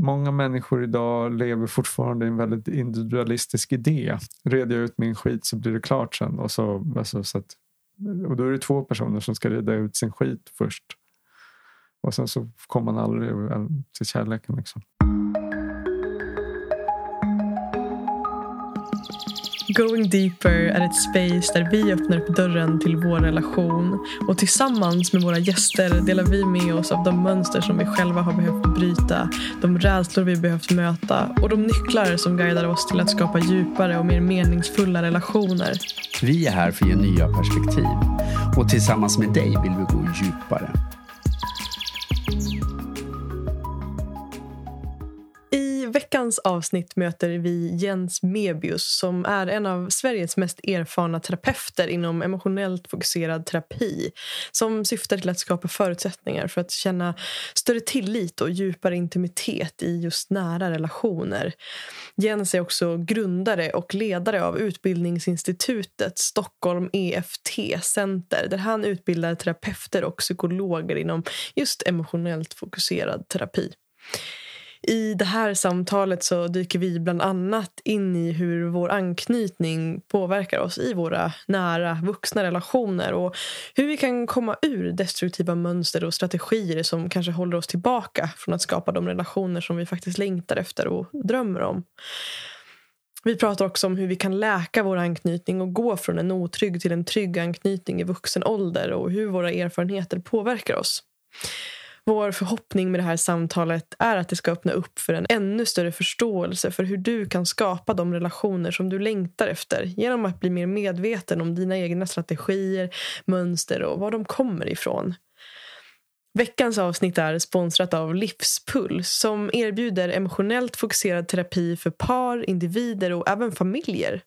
många människor idag lever fortfarande i en väldigt individualistisk idé. Reder jag ut min skit så blir det klart sen. Och, så, alltså, så att, och då är det två personer som ska reda ut sin skit först. Och sen så kommer man aldrig till kärleken. Liksom. Going Deeper är ett space där vi öppnar upp dörren till vår relation och tillsammans med våra gäster delar vi med oss av de mönster som vi själva har behövt bryta, de rädslor vi behövt möta och de nycklar som guidar oss till att skapa djupare och mer meningsfulla relationer. Vi är här för att ge nya perspektiv och tillsammans med dig vill vi gå djupare. Veckans avsnitt möter vi Jens Mebius som är en av Sveriges mest erfarna terapeuter inom emotionellt fokuserad terapi som syftar till att skapa förutsättningar för att känna större tillit och djupare intimitet i just nära relationer. Jens är också grundare och ledare av utbildningsinstitutet Stockholm EFT Center där han utbildar terapeuter och psykologer inom just emotionellt fokuserad terapi. I det här samtalet så dyker vi bland annat in i hur vår anknytning påverkar oss i våra nära vuxna relationer och hur vi kan komma ur destruktiva mönster och strategier som kanske håller oss tillbaka från att skapa de relationer som vi faktiskt längtar efter och drömmer om. Vi pratar också om hur vi kan läka vår anknytning och gå från en otrygg till en trygg anknytning i vuxen ålder och hur våra erfarenheter påverkar oss. Vår förhoppning med det här samtalet är att det ska öppna upp för en ännu större förståelse för hur du kan skapa de relationer som du längtar efter genom att bli mer medveten om dina egna strategier, mönster och var de kommer ifrån. Veckans avsnitt är sponsrat av Livspuls som erbjuder emotionellt fokuserad terapi för par, individer och även familjer.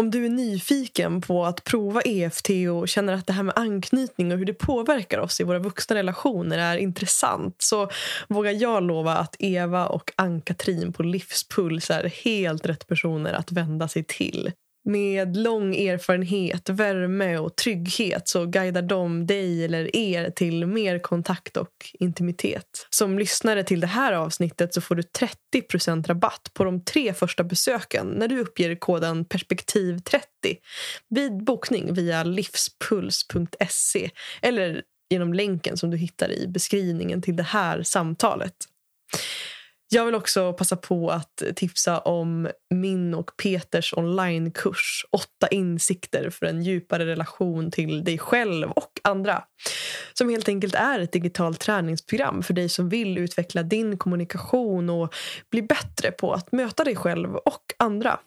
Om du är nyfiken på att prova EFT och känner att det här med anknytning och hur det påverkar oss i våra vuxna relationer är intressant så vågar jag lova att Eva och Ann-Katrin på Livspuls är helt rätt personer att vända sig till. Med lång erfarenhet, värme och trygghet så guidar de dig eller er till mer kontakt och intimitet. Som lyssnare till det här avsnittet så får du 30% rabatt på de tre första besöken när du uppger koden perspektiv30 vid bokning via livspuls.se eller genom länken som du hittar i beskrivningen till det här samtalet. Jag vill också passa på att tipsa om min och Peters onlinekurs Åtta insikter för en djupare relation till dig själv och andra. Som helt enkelt är ett digitalt träningsprogram för dig som vill utveckla din kommunikation och bli bättre på att möta dig själv och andra.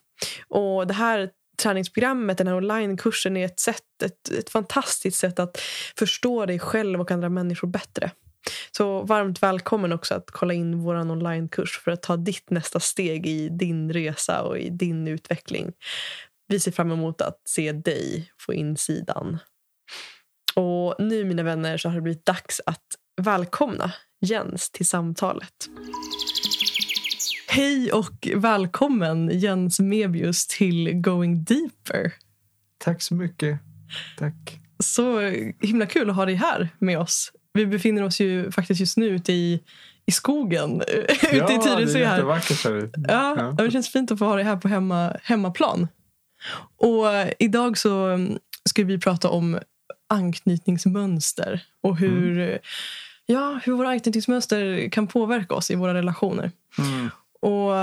Och det här träningsprogrammet, den här onlinekursen är ett, sätt, ett, ett fantastiskt sätt att förstå dig själv och andra människor bättre. Så varmt välkommen också att kolla in vår onlinekurs för att ta ditt nästa steg i din resa och i din utveckling. Vi ser fram emot att se dig på insidan. Och nu, mina vänner, så har det blivit dags att välkomna Jens till samtalet. Hej och välkommen Jens Mebius till Going Deeper. Tack så mycket. Tack. Så himla kul att ha dig här med oss vi befinner oss ju faktiskt just nu ute i, i skogen. Ja, ute i Tyresö. det är jättevackert här Ja, ja. Det känns fint att få ha dig här på hemma, hemmaplan. Och idag så mm, ska vi prata om anknytningsmönster och hur, mm. ja, hur våra anknytningsmönster kan påverka oss i våra relationer. Mm. Och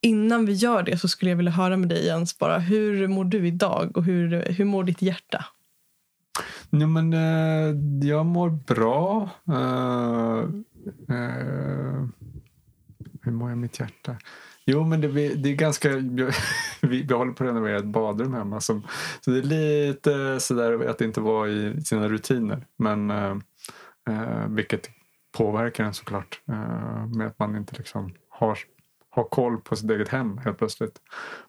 innan vi gör det så skulle jag vilja höra med dig Jens, bara, hur mår du idag och hur, hur mår ditt hjärta? Ja, men, eh, jag mår bra. Uh, uh, hur mår jag i mitt hjärta? Jo, men det, det är ganska... Vi, vi håller på att renovera ett badrum hemma. Som, så det är lite sådär att inte vara i sina rutiner. Men uh, vilket påverkar en såklart. Eh, med att man inte liksom har ha koll på sitt eget hem helt plötsligt.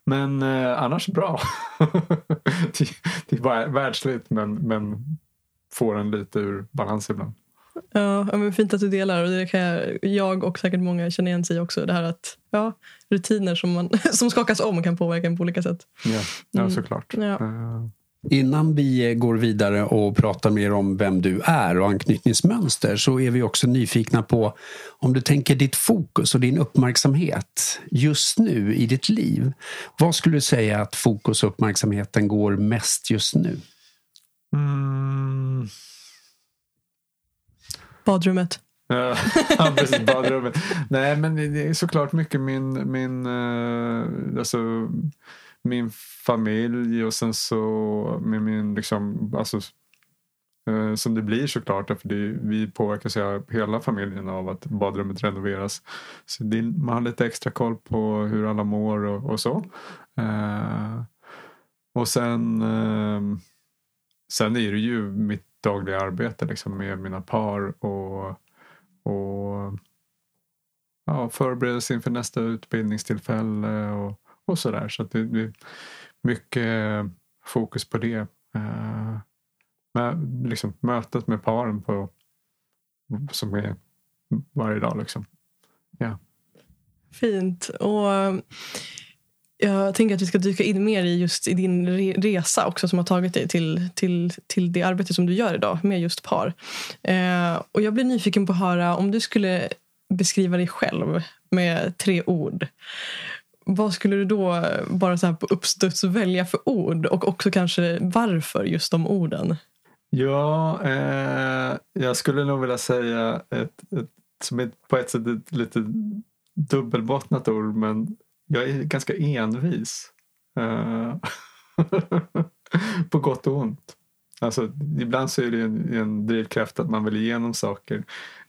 Men eh, annars bra. det, det är bara världsligt men, men får en lite ur balans ibland. Ja, men fint att du delar. Och det kan jag, jag och säkert många känner igen sig också. Det här att ja, rutiner som, man, som skakas om kan påverka en på olika sätt. Ja, ja mm. såklart. Ja. Innan vi går vidare och pratar mer om vem du är och anknytningsmönster så är vi också nyfikna på om du tänker ditt fokus och din uppmärksamhet just nu i ditt liv. Vad skulle du säga att fokus och uppmärksamheten går mest just nu? Mm. Badrummet. Ja, precis. Badrummet. Nej, men det är såklart mycket min, min, uh, alltså, min familj och sen så med min, liksom, alltså, eh, som det blir såklart. För det, vi påverkas ju hela familjen av att badrummet renoveras. Så det, man har lite extra koll på hur alla mår och, och så. Eh, och sen, ehm, sen är det ju mitt dagliga arbete liksom, med mina par och och ja, förberedelse inför nästa utbildningstillfälle och, och sådär. Så att det blir mycket fokus på det. Uh, med, liksom, mötet med paren på, som är varje dag. Liksom. Yeah. Fint. Och eh, jag tänker att vi ska dyka in mer i just i din resa också som har tagit dig till, till, till det arbete som du gör idag med just par. Uh, och jag blir nyfiken på att höra om du skulle beskriva dig själv med tre ord. Vad skulle du då eh, bara så här på uppstuds välja för ord och också kanske varför just de orden? Ja, eh, jag skulle nog vilja säga ett, ett som är på ett sätt ett lite dubbelbottnat ord men jag är ganska envis. Eh, på gott och ont. Alltså, ibland så är det en, en drivkraft att man vill igenom saker.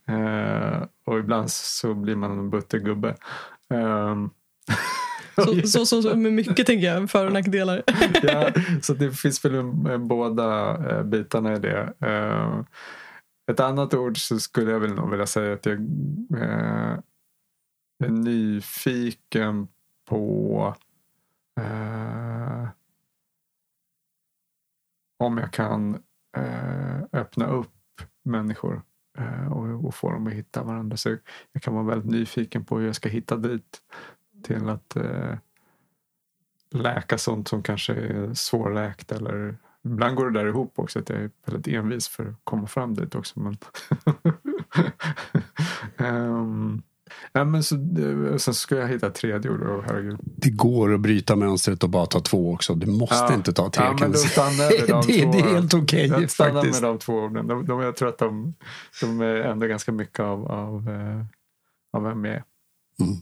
eh, och ibland så blir man en buttergubbe. Um, så, så, så, så, med mycket tänker jag, för och nackdelar. ja, så det finns väl båda uh, bitarna i det. Uh, ett annat ord så skulle jag väl nog vilja säga att jag uh, är nyfiken på eh, om jag kan eh, öppna upp människor eh, och, och, få dem att hitta varandra. Så jag kan vara väldigt nyfiken på hur jag ska hitta dit till att eh, läka sånt som kanske är svårläkt eller Ibland går det där ihop också att jag är väldigt envis för att komma fram dit också. Men um, Ja, men så, sen ska jag hitta tredje ord. Oh, herregud. Det går att bryta mönstret och bara ta två också. Du måste ja. inte ta tre. Ja, men då stannar jag med de det, två. det är helt okej okay, Jag stannar med de två orden. De, de, jag tror att de, de är ändå ganska mycket av, av, eh, av vem jag är. Mm.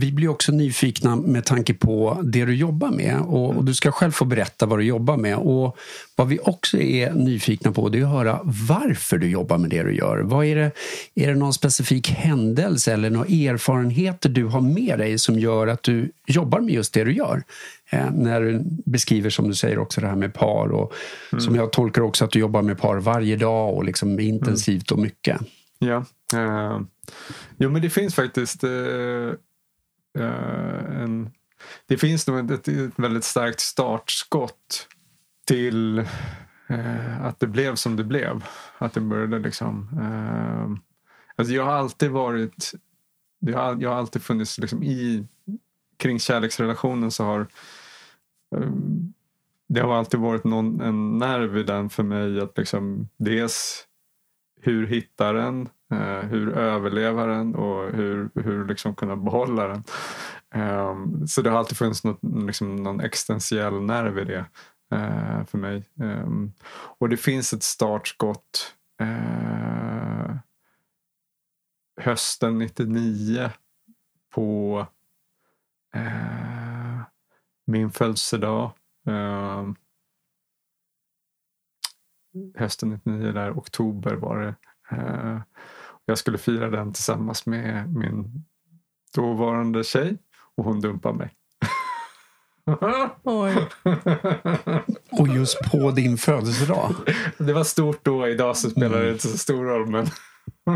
Vi blir också nyfikna med tanke på det du jobbar med och, och, du ska själv få berätta vad du jobbar med. Och Vad vi också är nyfikna på det är att höra varför du jobbar med det du gör. Vad är, det, är det någon specifik händelse eller några erfarenheter du har med dig som gör att du jobbar med just det du gör? Eh, när du beskriver som du säger också det här med par och mm. som jag tolkar också att du jobbar med par varje dag och liksom intensivt och mycket. Ja, uh, jo men det finns faktiskt Uh, Eh, en, det finns nog ett, ett, väldigt starkt startskott till eh, att det blev som det blev. Att det började liksom... Eh, alltså jag har alltid varit... Jag har, jag har alltid funnits liksom i... Kring kärleksrelationen så har... Eh, det har alltid varit någon, en nerv i den för mig att liksom dels hur hitta den? Eh, hur överleva den och hur, hur liksom kunna behålla den? Ehm, så det har alltid funnits något, liksom någon existentiell nerv i det eh, för mig. Ehm, och det finns ett startskott eh, hösten 99 på eh, min födelsedag. Uh, hösten 99, där, oktober var det. Eh, jag skulle fira den tillsammans med min dåvarande tjej och hon dumpade mig. Oj. Och just på din födelsedag? Det var stort då, idag så spelar det mm. inte så stor roll. Men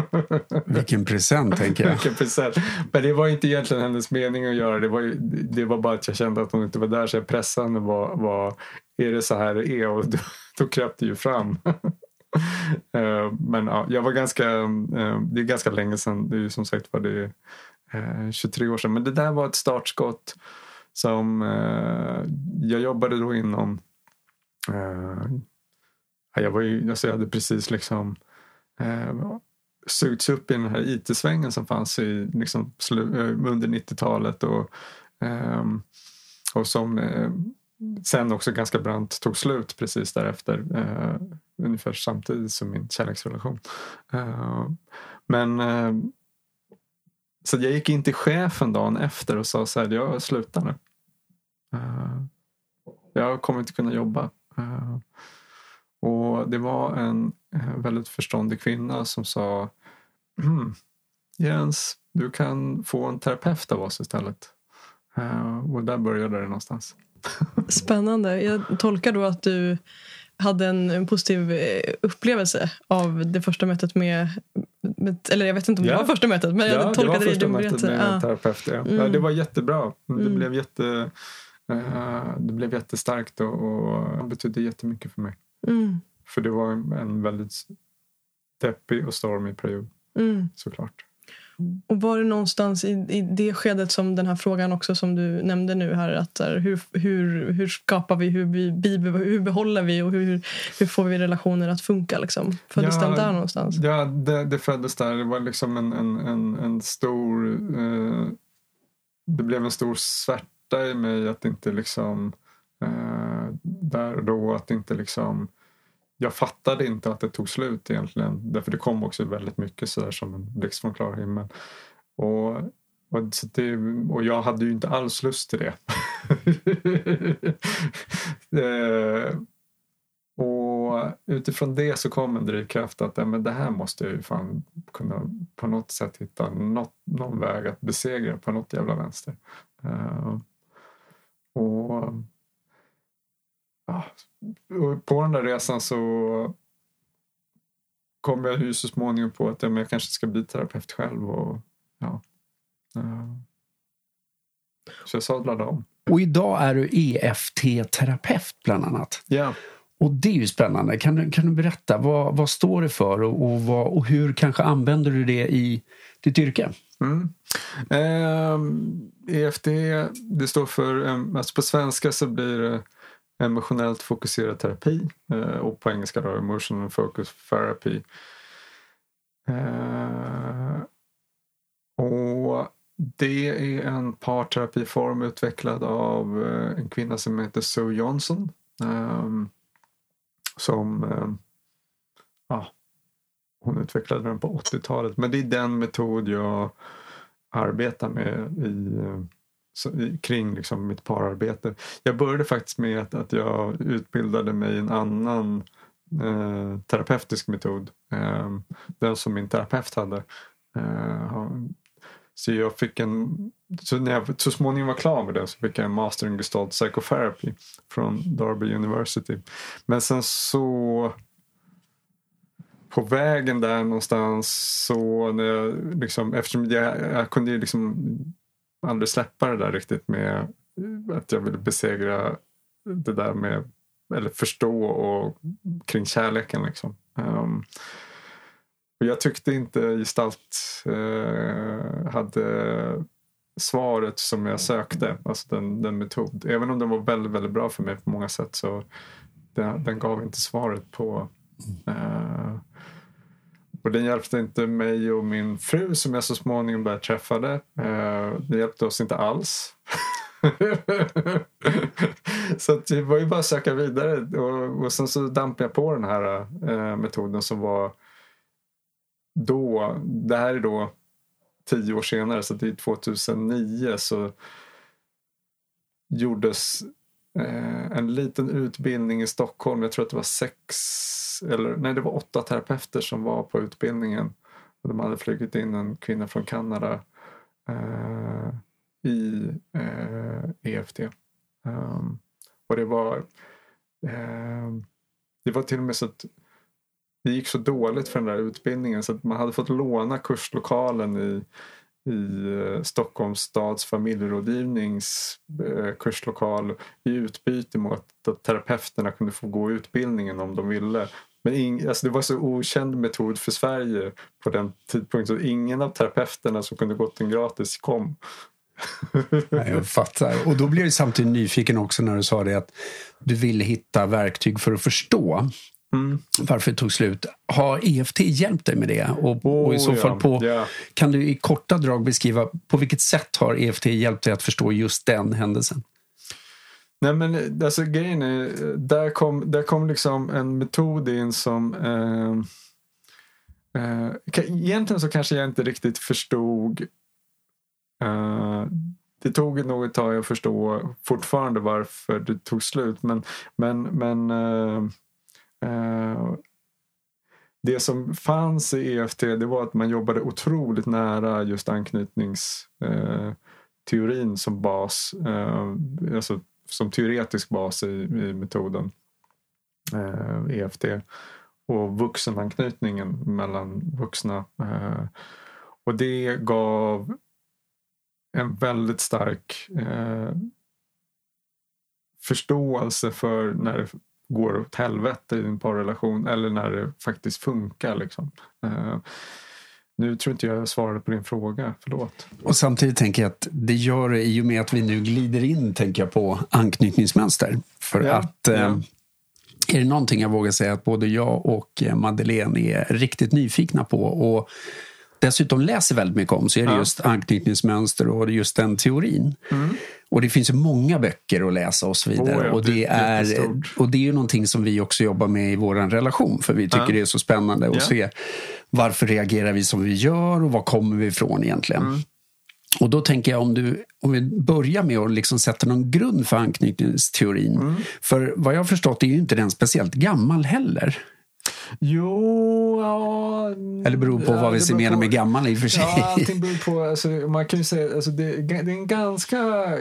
Vilken present, tänker jag. Vilken present. Men det var inte egentligen hennes mening att göra det. Var ju, det var bara att jag kände att hon inte var där så jag pressade henne. Var, var, är det så här det är? Och då, då kröp det ju fram. Eh, men ja, jag var ganska, eh, det är ganska länge sedan. Det är ju som sagt var det eh, 23 år sedan. Men det där var ett startskott som jag jobbade då inom jag, var ju, alltså jag hade precis liksom sugits upp i den här IT-svängen som fanns i, liksom, under 90-talet och, och som sen också ganska brant tog slut precis därefter. Eh, ungefär samtidigt som min kärleksrelation. Eh, men eh, så jag gick in till chefen dagen efter och sa så här, jag slutar nu. Eh, jag kommer inte kunna jobba. Eh, och det var en eh, väldigt förståndig kvinna som sa mm, Jens, du kan få en terapeut av oss istället och där började det någonstans. Spännande. Jag tolkar då att du hade en positiv upplevelse av det första mötet med eller jag vet inte om det ja. var första mötet. Men jag tolkade det var första mötet med en terapeut. Ja. Mm. ja. det var jättebra. Det, mm. blev, jätte, uh, det blev jättestarkt och, och det betydde jättemycket för mig. Mm. För det var en, en väldigt deppig och stormig period. Mm. Såklart. Och var det någonstans i, i det skedet som den här frågan också som du nämnde nu här att här, hur, hur, hur skapar vi, hur, vi, hur behåller vi och hur, hur får vi relationer att funka liksom? Föddes ja, den där någonstans? Ja, det, det föddes där. Det var liksom en, en, en, en stor... Eh, det blev en stor svärta i mig att inte liksom eh, där och då att inte liksom jag fattade inte att det tog slut egentligen. Därför det kom också väldigt mycket sådär som en blixt från klar himmel. Och, och, det, och jag hade ju inte alls lust till det. eh, och utifrån det så kom en drivkraft att ja, men det här måste jag ju fan kunna på något sätt hitta något, någon väg att besegra på något jävla vänster. Eh, och på den där resan så kom jag ju så småningom på att jag kanske ska bli terapeut själv. Och, ja. Så jag sadlade om. Och idag är du EFT-terapeut bland annat. Ja. Och det är ju spännande. Kan du, kan du berätta, vad, vad står det för och, och, vad, och hur kanske använder du det i ditt yrke? Mm. Eh, EFT, det står för, alltså på svenska så blir det emotionellt fokuserad terapi eh, och på engelska då emotional focus therapy. Eh, och det är en parterapiform utvecklad av eh, en kvinna som heter Sue Johnson. Ehm, som eh, ja, hon utvecklade den på 80-talet. Men det är den metod jag arbetar med i eh, kring liksom mitt pararbete. Jag började faktiskt med att, att jag utbildade mig i en annan eh, terapeutisk metod. Eh, den som min terapeut hade. Eh, så jag fick en så när jag så småningom var klar med det så fick jag en master in gestalt psychotherapy från Derby University. Men sen så på vägen där någonstans så när jag liksom, eftersom jag, jag kunde liksom aldrig släppa det där riktigt med att jag ville besegra det där med eller förstå och kring kärleken. Liksom. Um, och jag tyckte inte gestalt uh, hade svaret som jag sökte, alltså den, den metod. Även om den var väldigt, väldigt bra för mig på många sätt så den, den gav inte svaret på uh, och den hjälpte inte mig och min fru som jag så småningom började träffade. Eh, det hjälpte oss inte alls. så det var ju bara att söka vidare. Och, och sen så dampade jag på den här eh, metoden som var då. Det här är då tio år senare, så det är 2009. Så gjordes Eh, en liten utbildning i Stockholm. Jag tror att det var sex eller nej det var åtta terapeuter som var på utbildningen. Och de hade flugit in en kvinna från Kanada eh, i eh, EFT. Um, ehm, och det var eh, det var till och med så att det gick så dåligt för den där utbildningen så att man hade fått låna kurslokalen i i eh, Stockholms stads familjerådgivnings eh, kurslokal i utbyte mot att terapeuterna kunde få gå utbildningen om de ville. Men ing, alltså det var så okänd metod för Sverige på den tidpunkten så ingen av terapeuterna som kunde gått den gratis kom. jag fattar. Och då blir jag samtidigt nyfiken också när du sa det att du ville hitta verktyg för att förstå mm. varför det tog slut. Har EFT hjälpt dig med det? Och, oh, och i så fall på, yeah. kan du i korta drag beskriva på vilket sätt har EFT hjälpt dig att förstå just den händelsen? Nej men alltså grejen är, där kom, där kom liksom en metod in som eh, eh, Egentligen så kanske jag inte riktigt förstod eh, det tog nog ett tag att förstå fortfarande varför det tog slut. Men, men, men uh, Eh, det som fanns i EFT det var att man jobbade otroligt nära just anknytningsteorin eh, som bas. Eh, alltså som teoretisk bas i, i metoden EFT. Och vuxenanknytningen mellan vuxna. och det gav en väldigt stark förståelse för när går åt helvete i en parrelation eller när det faktiskt funkar. Liksom. Eh, nu tror inte jag svarade på din fråga, förlåt. Och samtidigt tänker jag att det gör det i och med att vi nu glider in tänker jag, på anknytningsmönster. För ja, att eh, ja. är det någonting jag vågar säga att både jag och Madeleine är riktigt nyfikna på och dessutom läser väldigt mycket om så är det ja. just anknytningsmönster och just den teorin. Mm. Och det finns många böcker att läsa och så vidare. Oh ja, och, det är, och det är ju någonting som vi också jobbar med i vår relation för vi tycker ja. det är så spännande att se varför reagerar vi som vi gör och var kommer vi ifrån egentligen. Mm. Och då tänker jag om, du, om vi börjar med att liksom sätta någon grund för anknytningsteorin. Mm. För vad jag har förstått är ju inte den speciellt gammal heller. Jo, ja... Eller beror på ja, vad vi ser menar med gammal i och för sig. Ja, allting beror på. Alltså, man kan ju säga alltså, det, det är en ganska...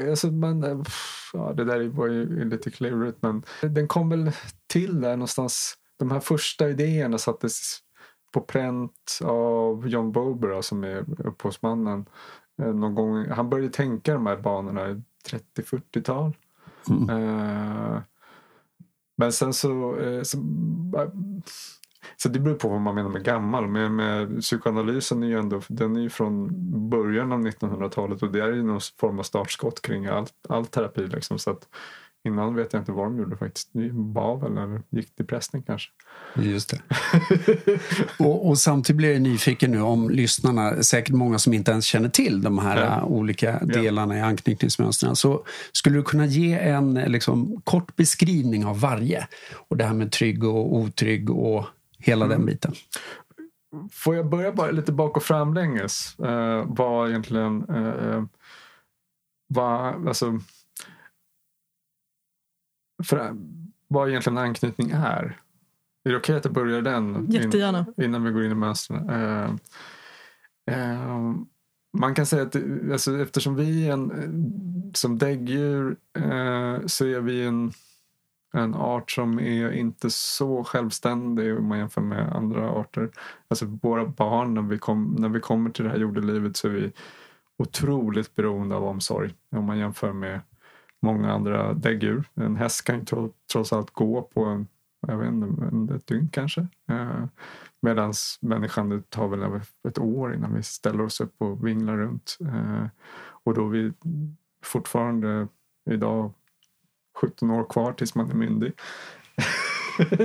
Alltså, man, ja, det där var ju lite klurigt men den kom väl till där någonstans. De här första idéerna sattes på pränt av John Bober som är upphovsmannen. Eh, någon gång, han började tänka de här banorna i 30-40-tal. Mm. Uh, men sen så, eh, så eh, så det beror på vad man menar med gammal. Men med psykoanalysen är ju ändå, den är ju från början av 1900-talet och det är ju någon form av startskott kring all, all terapi. Liksom. Så att innan vet jag inte vad de gjorde faktiskt. Bad eller gick till prästen kanske. Just det. och, och, samtidigt blir jag nyfiken nu om lyssnarna, säkert många som inte ens känner till de här ja. olika delarna ja. i anknytningsmönstren. Så skulle du kunna ge en liksom, kort beskrivning av varje? Och det här med trygg och otrygg och hela mm. den biten. Får jag börja bara lite bak och framlänges? Uh, vad egentligen... Uh, vad, alltså, för, vad egentligen anknytning är. Är det okej okay att jag börjar den Jättegärna. In, innan vi går in i mönstren? Uh, uh, man kan säga att alltså, eftersom vi är en, som däggdjur uh, så är vi en en art som är inte så självständig om man jämför med andra arter. Alltså våra barn, när vi, kom, när vi kommer till det här jordelivet så är vi otroligt beroende av omsorg om man jämför med många andra däggdjur. En häst kan ju trots allt gå på en, jag vet inte, ett dygn kanske. Eh, Medan människan, det tar väl ett år innan vi ställer oss upp och vinglar runt. Eh, och då vi fortfarande idag 17 år kvar tills man är myndig.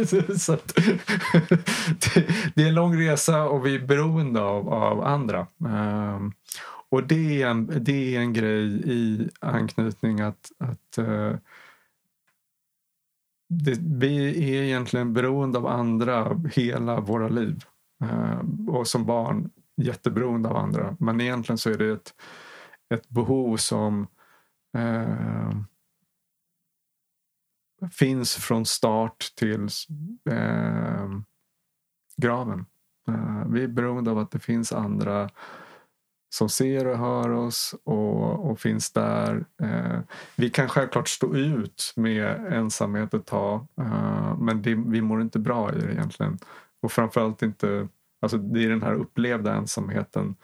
så att, det, är en lång resa och vi är beroende av, av andra. Um, och det är, en, det är en grej i anknytning att, att uh, det, vi är egentligen beroende av andra hela våra liv. Uh, och som barn jätteberoende av andra. Men egentligen så är det ett, ett behov som uh, finns från start till eh, graven. Eh, vi är beroende av att det finns andra som ser och hör oss och, och finns där. Eh, vi kan självklart stå ut med ensamhet ett tag eh, men det, vi mår inte bra i det egentligen. Och framförallt inte, alltså det är den här upplevda ensamheten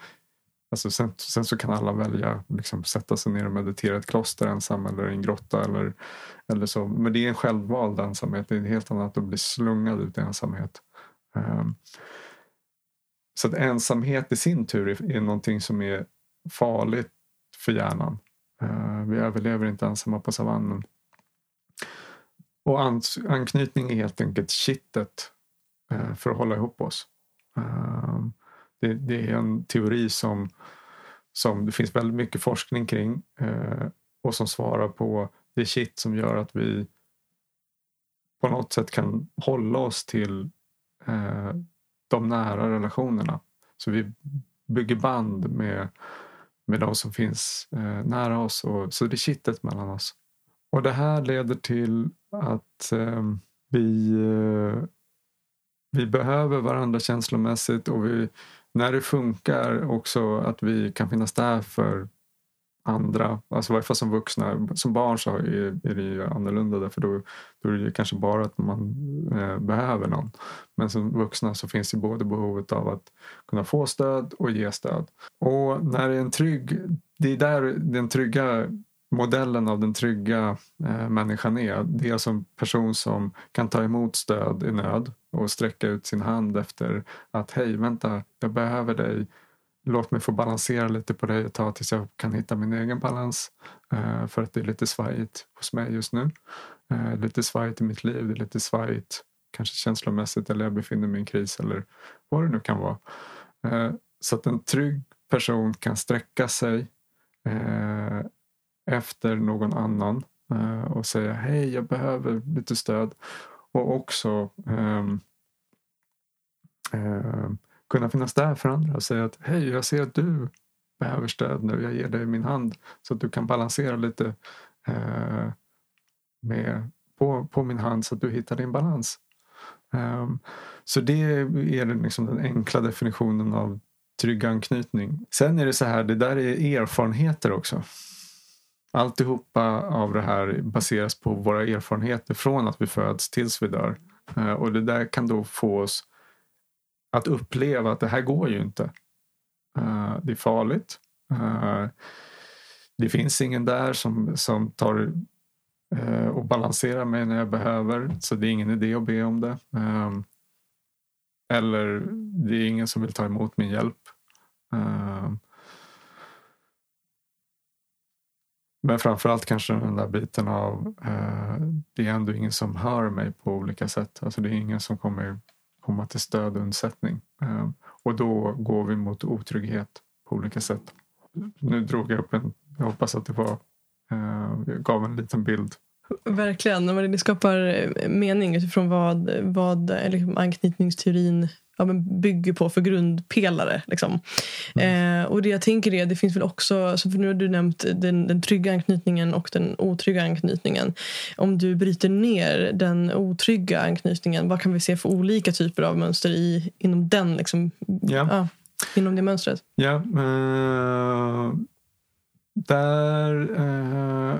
Alltså sen, sen, så kan alla välja liksom sätta sig ner och meditera i ett kloster ensam eller i en grotta. Eller, eller så. Men det är en självvald ensamhet. Det är helt annat att bli slungad ut i ensamhet. Eh, så att ensamhet i sin tur är, är någonting som är farligt för hjärnan. Uh, vi överlever inte ensamma på savannen. Och anknytning är helt enkelt kittet uh, för att hålla ihop oss. Uh, det, det, är en teori som, som det finns väldigt mycket forskning kring och som svarar på det kitt som gör att vi på något sätt kan hålla oss till de nära relationerna. Så vi bygger band med, med de som finns eh, nära oss. Och, så det är kittet mellan oss. Och det här leder till att eh, vi, eh, vi behöver varandra känslomässigt och vi, när det funkar också att vi kan finnas där för andra, alltså i varje fall som vuxna. Som barn så är, är det ju annorlunda därför då, då är det ju kanske bara att man eh, behöver någon. Men som vuxna så finns det både behovet av att kunna få stöd och ge stöd. Och när det är en trygg, det är där den trygga modellen av den trygga eh, människan är. Det är alltså en person som kan ta emot stöd i nöd och sträcka ut sin hand efter att hej, vänta, jag behöver dig låt mig få balansera lite på dig ett tag tills jag kan hitta min egen balans. Eh, för att det är lite svajigt hos mig just nu. Eh, lite svajigt i mitt liv, det är lite svajigt kanske känslomässigt eller jag befinner mig i en kris eller vad det nu kan vara. Eh, så att en trygg person kan sträcka sig eh, efter någon annan eh, och säga hej, jag behöver lite stöd. Och också ehm, eh, kunna finnas där för andra och säga att hej, jag ser att du behöver stöd nu. Jag ger dig min hand så att du kan balansera lite eh, med, på, på min hand så att du hittar din balans. Um, så det är liksom den enkla definitionen av trygg anknytning. Sen är det så här, det där är erfarenheter också. Alltihopa av det här baseras på våra erfarenheter från att vi föds tills vi dör. Uh, och det där kan då få oss att uppleva att det här går ju inte. Uh, det är farligt. Uh, det finns ingen där som, som tar uh, och balanserar mig när jag behöver. Så det är ingen idé att be om det. Ehm, eller det är ingen som vill ta emot min hjälp. Um, men framförallt kanske den där biten av det är ändå ingen som hör mig på olika sätt. Alltså det är ingen som kommer komma till stöd och undsättning. Ehm, och då går vi mot otrygghet på olika sätt. Nu drog jag upp en, jag hoppas att det var, ehm, jag gav en liten bild. Verkligen, det skapar eh, mening utifrån vad, vad liksom anknytningsteorin ja, men bygger på för grundpelare. Liksom. Mm. Eh, och det jag tänker är, det finns väl också, så för nu har du nämnt den, den trygga anknytningen och den otrygga anknytningen. Om du bryter ner den otrygga anknytningen, vad kan vi se för olika typer av mönster i, inom den liksom, ja. ja inom det mönstret? Ja, uh, där uh,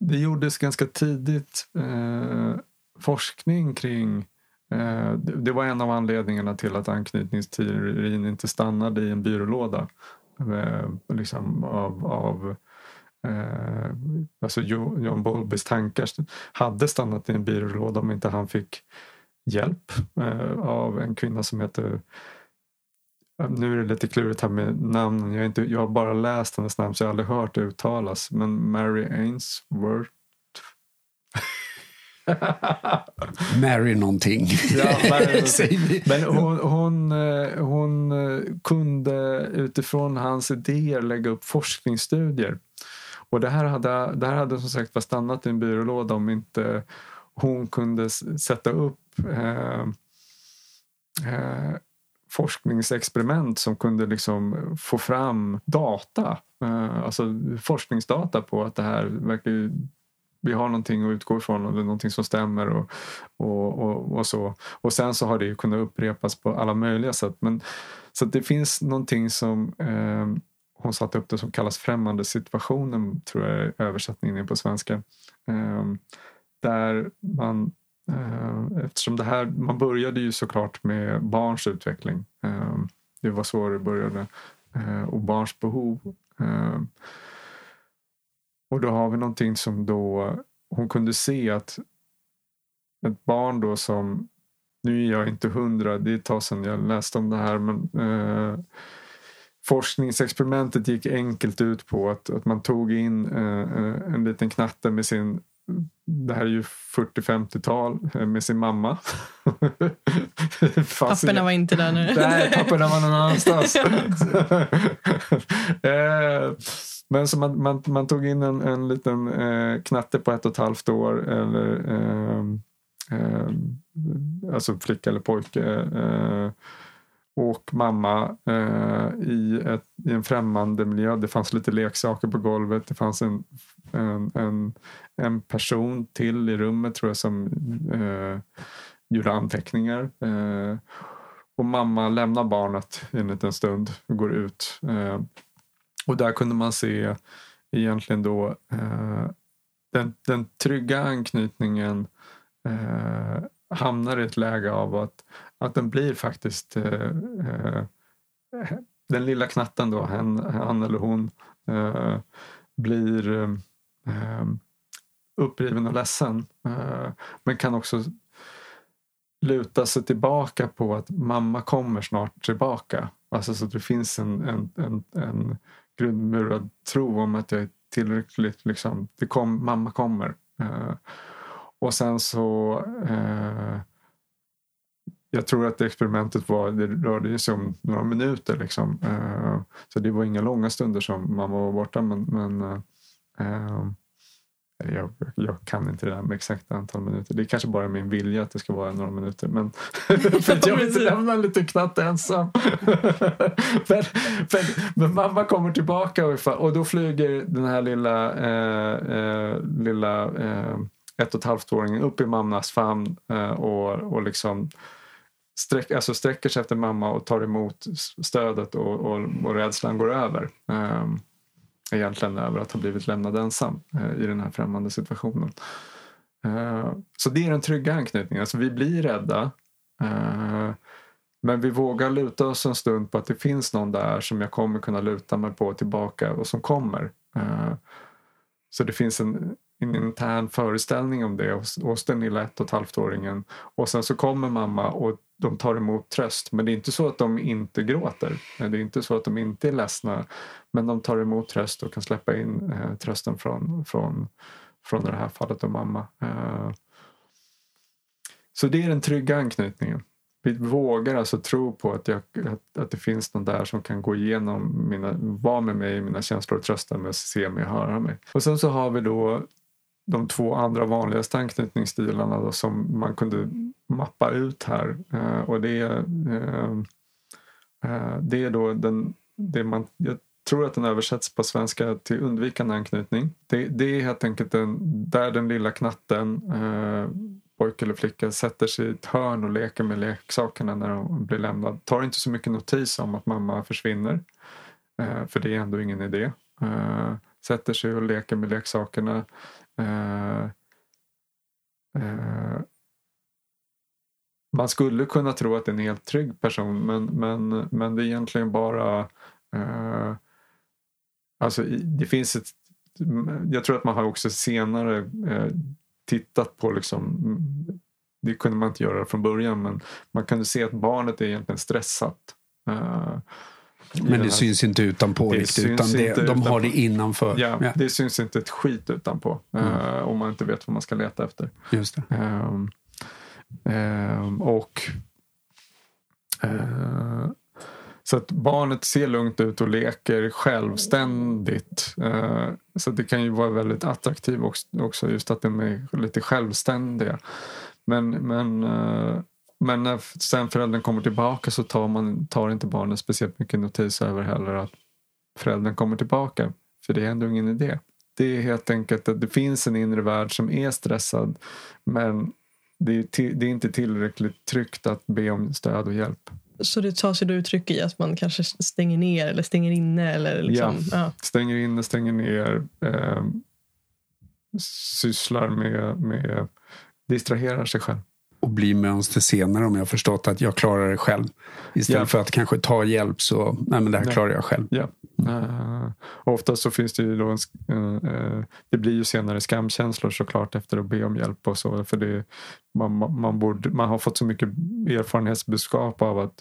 det gjordes ganska tidigt uh, forskning kring Eh, det var en av anledningarna till att anknytningsteorin inte stannade i en byrålåda. Eh, liksom av, av eh, alltså John Bowlbys tankar hade stannat i en byrålåda om inte han fick hjälp eh, av en kvinna som heter nu är det lite klurigt här med namnen. Jag, inte, jag har bara läst hennes namn så jag har aldrig hört det uttalas. Men Mary Ainsworth Mary någonting. Ja, men hon, hon, eh, hon eh, kunde utifrån hans idéer lägga upp forskningsstudier. Och det här hade, det här hade som sagt stannat i en byrålåda om inte hon kunde sätta upp eh, eh, forskningsexperiment som kunde liksom få fram data. Eh, alltså forskningsdata på att det här verkar vi har någonting att utgå ifrån och det är någonting som stämmer och, och, och, och, så. Och sen så har det ju kunnat upprepas på alla möjliga sätt. Men, så det finns någonting som eh, hon satte upp det som kallas främmande situationen, tror jag översättningen är på svenska. Eh, där man, eh, eftersom det här, man började ju såklart med barns utveckling. Eh, det var så det började. Eh, och barns behov. Eh, Eh, och då har vi någonting som då hon kunde se att ett barn då som, nu är jag inte hundra, det är ett tag sedan jag läste om det här, men eh, forskningsexperimentet gick enkelt ut på att, att man tog in eh, en liten knatte med sin det här är ju 40-50-tal eh, med sin mamma. papporna var inte där nu. Nej, papporna var någon annanstans. Eh, men så man, man, man, tog in en, en liten eh, knatte på ett och ett halvt år. Eller, eh, eh, alltså flicka eller pojke. Eh, och mamma eh, i, ett, i en främmande miljö. Det fanns lite leksaker på golvet. Det fanns en, en, en, en person till i rummet tror jag som eh, gjorde anteckningar. Eh, och mamma lämnar barnet en liten stund och går ut. Eh, och där kunde man se egentligen då eh, den, den trygga anknytningen eh, hamnar i ett läge av att, att den blir faktiskt eh, eh den lilla knatten då, han, han eller hon eh, blir eh, uppriven och ledsen. Eh, men kan också luta sig tillbaka på att mamma kommer snart tillbaka. Alltså så att det finns en, en, en, en grundmurad tro om att jag är tillräckligt, liksom, det kom, mamma kommer. Eh, och sen så eh, jag tror att det experimentet var, det rörde sig om några minuter. Liksom. Eh, så det var inga långa stunder som mamma var borta. Men, men eh, eh jag, jag, kan inte det där med exakt antal minuter. Det är kanske bara min vilja att det ska vara några minuter. Men för jag vill inte lämna en liten knatt ensam. men, men, men, mamma kommer tillbaka och, då flyger den här lilla, eh, eh, lilla eh, ett och ett halvt-åringen upp i mammas famn eh, och, och liksom sträck, alltså sträcker sig efter mamma och tar emot stödet och, och, och rädslan går över. Um, egentligen över att ha blivit lämnad ensam eh, i den här främmande situationen. Eh, så det är den trygga anknytningen. Alltså vi blir rädda eh, men vi vågar luta oss en stund på att det finns någon där som jag kommer kunna luta mig på tillbaka och som kommer. Så det finns en, en intern föreställning om det hos, hos den lilla ett och ett halvt-åringen. Och sen så kommer mamma och de tar emot tröst. Men det är inte så att de inte gråter. Det är inte så att de inte är ledsna. Men de tar emot tröst och kan släppa in eh, trösten från, från, från det här fallet och mamma. Eh, så det är den trygga anknytningen. Vi vågar alltså tro på att, jag, att, att det finns någon där som kan gå igenom mina, vara med mig i mina känslor och trösta mig se mig och höra mig. Och sen så har vi då de två andra vanligaste anknytningsstilarna då, som man kunde mappa ut här. Eh, och det är, eh, det är då den, det man, jag tror att den översätts på svenska till undvikande anknytning. Det, det är helt enkelt den, där den lilla knatten, eh, pojke eller flicka, sätter sig i ett hörn och leker med leksakerna när de blir lämnade. Tar inte så mycket notis om att mamma försvinner. Eh, för det är ändå ingen idé. Eh, sätter sig och leker med leksakerna. Eh, eh, man skulle kunna tro att det är en helt trygg person men, men, men det är egentligen bara Eh, alltså det finns ett jag tror att man har också senare eh, tittat på liksom det kunde man inte göra från början men man kunde se att barnet är egentligen stressat. Eh, men det syns inte utanpå det riktigt, utan det, de utanpå. har det innanför. Ja, ja, Det syns inte ett skit utanpå mm. uh, om man inte vet vad man ska leta efter. Just. Um, um, och uh, så att barnet ser lugnt ut och leker självständigt. Uh, så det kan ju vara väldigt attraktivt också, just att de är lite självständiga. Men, men men när sen föräldern kommer tillbaka så tar, man, tar inte barnet speciellt mycket notis över heller att föräldern kommer tillbaka. För det är ändå ingen idé. Det är helt enkelt att det finns en inre värld som är stressad men det är, till, det är inte tillräckligt tryggt att be om stöd och hjälp. Så det tar sig då uttryck i att man kanske stänger ner eller stänger inne? Eller liksom, ja, ja. stänger inne, stänger ner. Eh, sysslar med, med distraherar sig själv och bli mönster senare om jag förstått att jag klarar det själv. Istället yeah. för att kanske ta hjälp så, nej men det här klarar jag själv. Ja. Uh, ofta så finns det ju då en, uh, det blir ju senare skamkänslor såklart efter att be om hjälp och så. För det, man, man, borde, man har fått så mycket erfarenhetsbudskap av att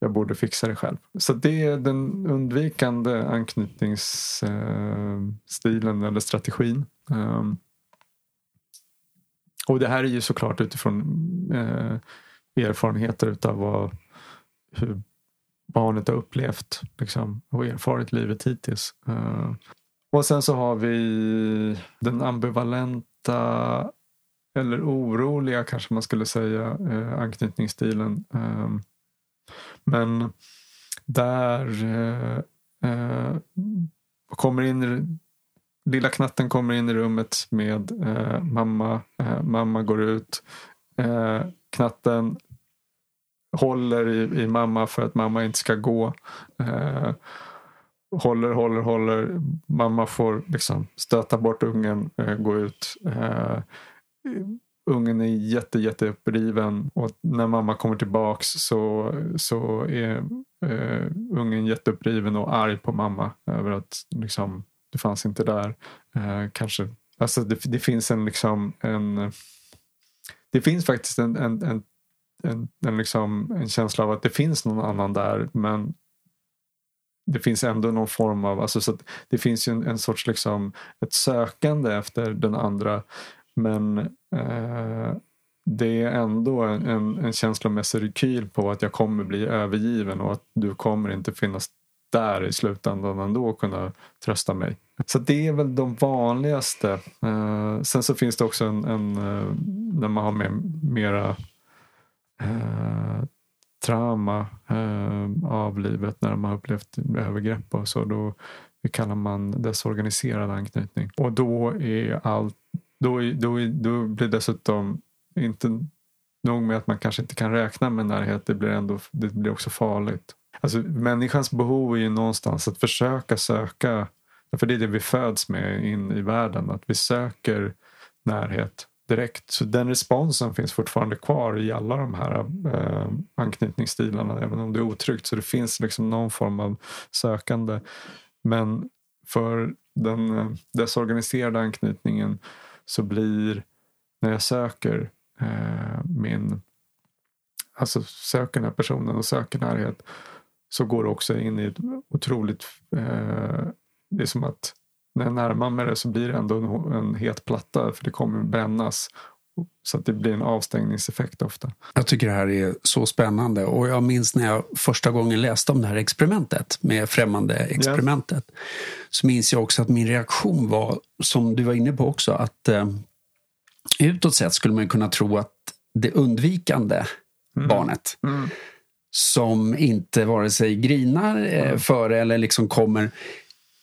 jag borde fixa det själv. Så det är den undvikande anknytningsstilen eller strategin. Um, och det här är ju såklart utifrån eh, erfarenheter utav vad, hur barnet har upplevt liksom, och erfarit livet hittills. Eh, och sen så har vi den ambivalenta eller oroliga kanske man skulle säga eh, anknytningsstilen. Eh, men där eh, eh kommer in lilla knatten kommer in i rummet med eh, mamma. Eh, mamma går ut. Eh, knatten håller i, i, mamma för att mamma inte ska gå. Eh, håller, håller, håller. Mamma får liksom stöta bort ungen, eh, gå ut ungen är jätte, jätte uppriven och när mamma kommer tillbaks så, så är ungen jätteuppriven och arg på mamma över att liksom, det fanns inte där. Eh, kanske. Alltså det, det, finns en liksom en det finns faktiskt en, en, en, en, en, liksom, en känsla av att det finns någon annan där men det finns ändå någon form av, alltså så det finns ju en, en sorts liksom ett sökande efter den andra men eh, det är ändå en, en, en känslomässig rekyl på att jag kommer bli övergiven och att du kommer inte finnas där i slutändan ändå kunna trösta mig. Så det är väl de vanligaste. Eh, sen så finns det också en, en eh, när man har med mera eh, trauma eh, av livet när man har upplevt övergrepp och så. Då det kallar man desorganiserad anknytning. Och då är allt då, då, då blir dessutom inte nog med att man kanske inte kan räkna med närhet, det blir, ändå, det blir också farligt. Alltså, människans behov är ju någonstans att försöka söka, för det är det vi föds med in i världen, att vi söker närhet direkt. Så den responsen finns fortfarande kvar i alla de här eh, anknytningsstilarna, även om det är otryggt. Så det finns liksom någon form av sökande. Men för den eh, desorganiserade anknytningen så blir när jag söker eh, min alltså söker den här personen och söker närhet så går det också in i ett otroligt eh, det är som att när jag närmar mig det så blir det ändå en, en het platta för det kommer brännas så att det blir en avstängningseffekt ofta. Jag tycker det här är så spännande och jag minns när jag första gången läste om det här experimentet med främmande experimentet. Yeah. Så minns jag också att min reaktion var, som du var inne på också, att eh, utåt sett skulle man kunna tro att det undvikande mm. barnet mm. Som inte vare sig grinar eh, mm. före eller liksom kommer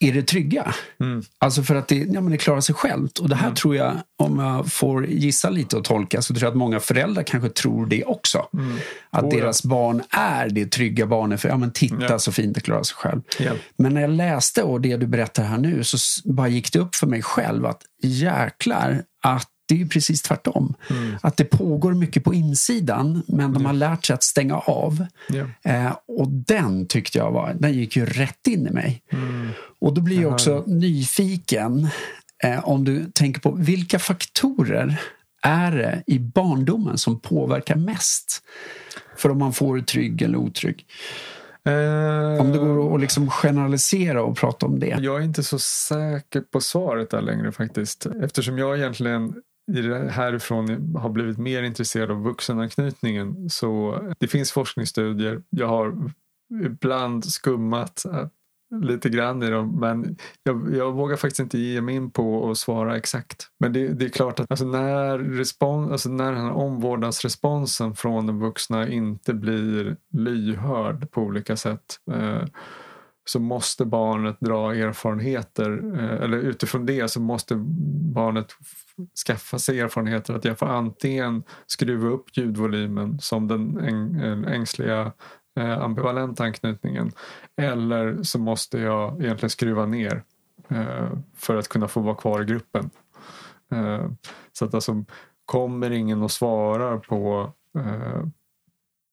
är det trygga. Mm. Alltså för att det, ja, men det klarar sig självt. Och det här mm. tror jag, om jag får gissa lite och tolka, så tror jag att många föräldrar kanske tror det också. Mm. Att oh, deras ja. barn är det trygga barnet. För ja, men titta ja. så fint det klarar sig själv. Ja. Men när jag läste och det du berättar här nu så bara gick det upp för mig själv att jäklar att det är ju precis tvärtom. Mm. Att det pågår mycket på insidan men de har lärt sig att stänga av. Yeah. Eh, och den tyckte jag var, den gick ju rätt in i mig. Mm. Och då blir jag också nyfiken eh, om du tänker på vilka faktorer är det i barndomen som påverkar mest för om man får trygg eller otrygg? Uh, om det går att liksom generalisera och prata om det. Jag är inte så säker på svaret där längre faktiskt. Eftersom jag egentligen härifrån har blivit mer intresserad av vuxenanknytningen. Så det finns forskningsstudier. Jag har ibland skummat eh, lite grann i dem men jag, jag vågar faktiskt inte ge mig in på att svara exakt. Men det, det är klart att alltså när, respons, alltså när den här omvårdnadsresponsen från den vuxna inte blir lyhörd på olika sätt eh, så måste barnet dra erfarenheter, eh, eller utifrån det så måste barnet skaffa sig erfarenheter att jag får antingen skruva upp ljudvolymen som den eh, ängsliga eh, ambivalenta anknytningen eller så måste jag egentligen skruva ner eh, för att kunna få vara kvar i gruppen. Eh, så att alltså, kommer ingen och svarar på, eh,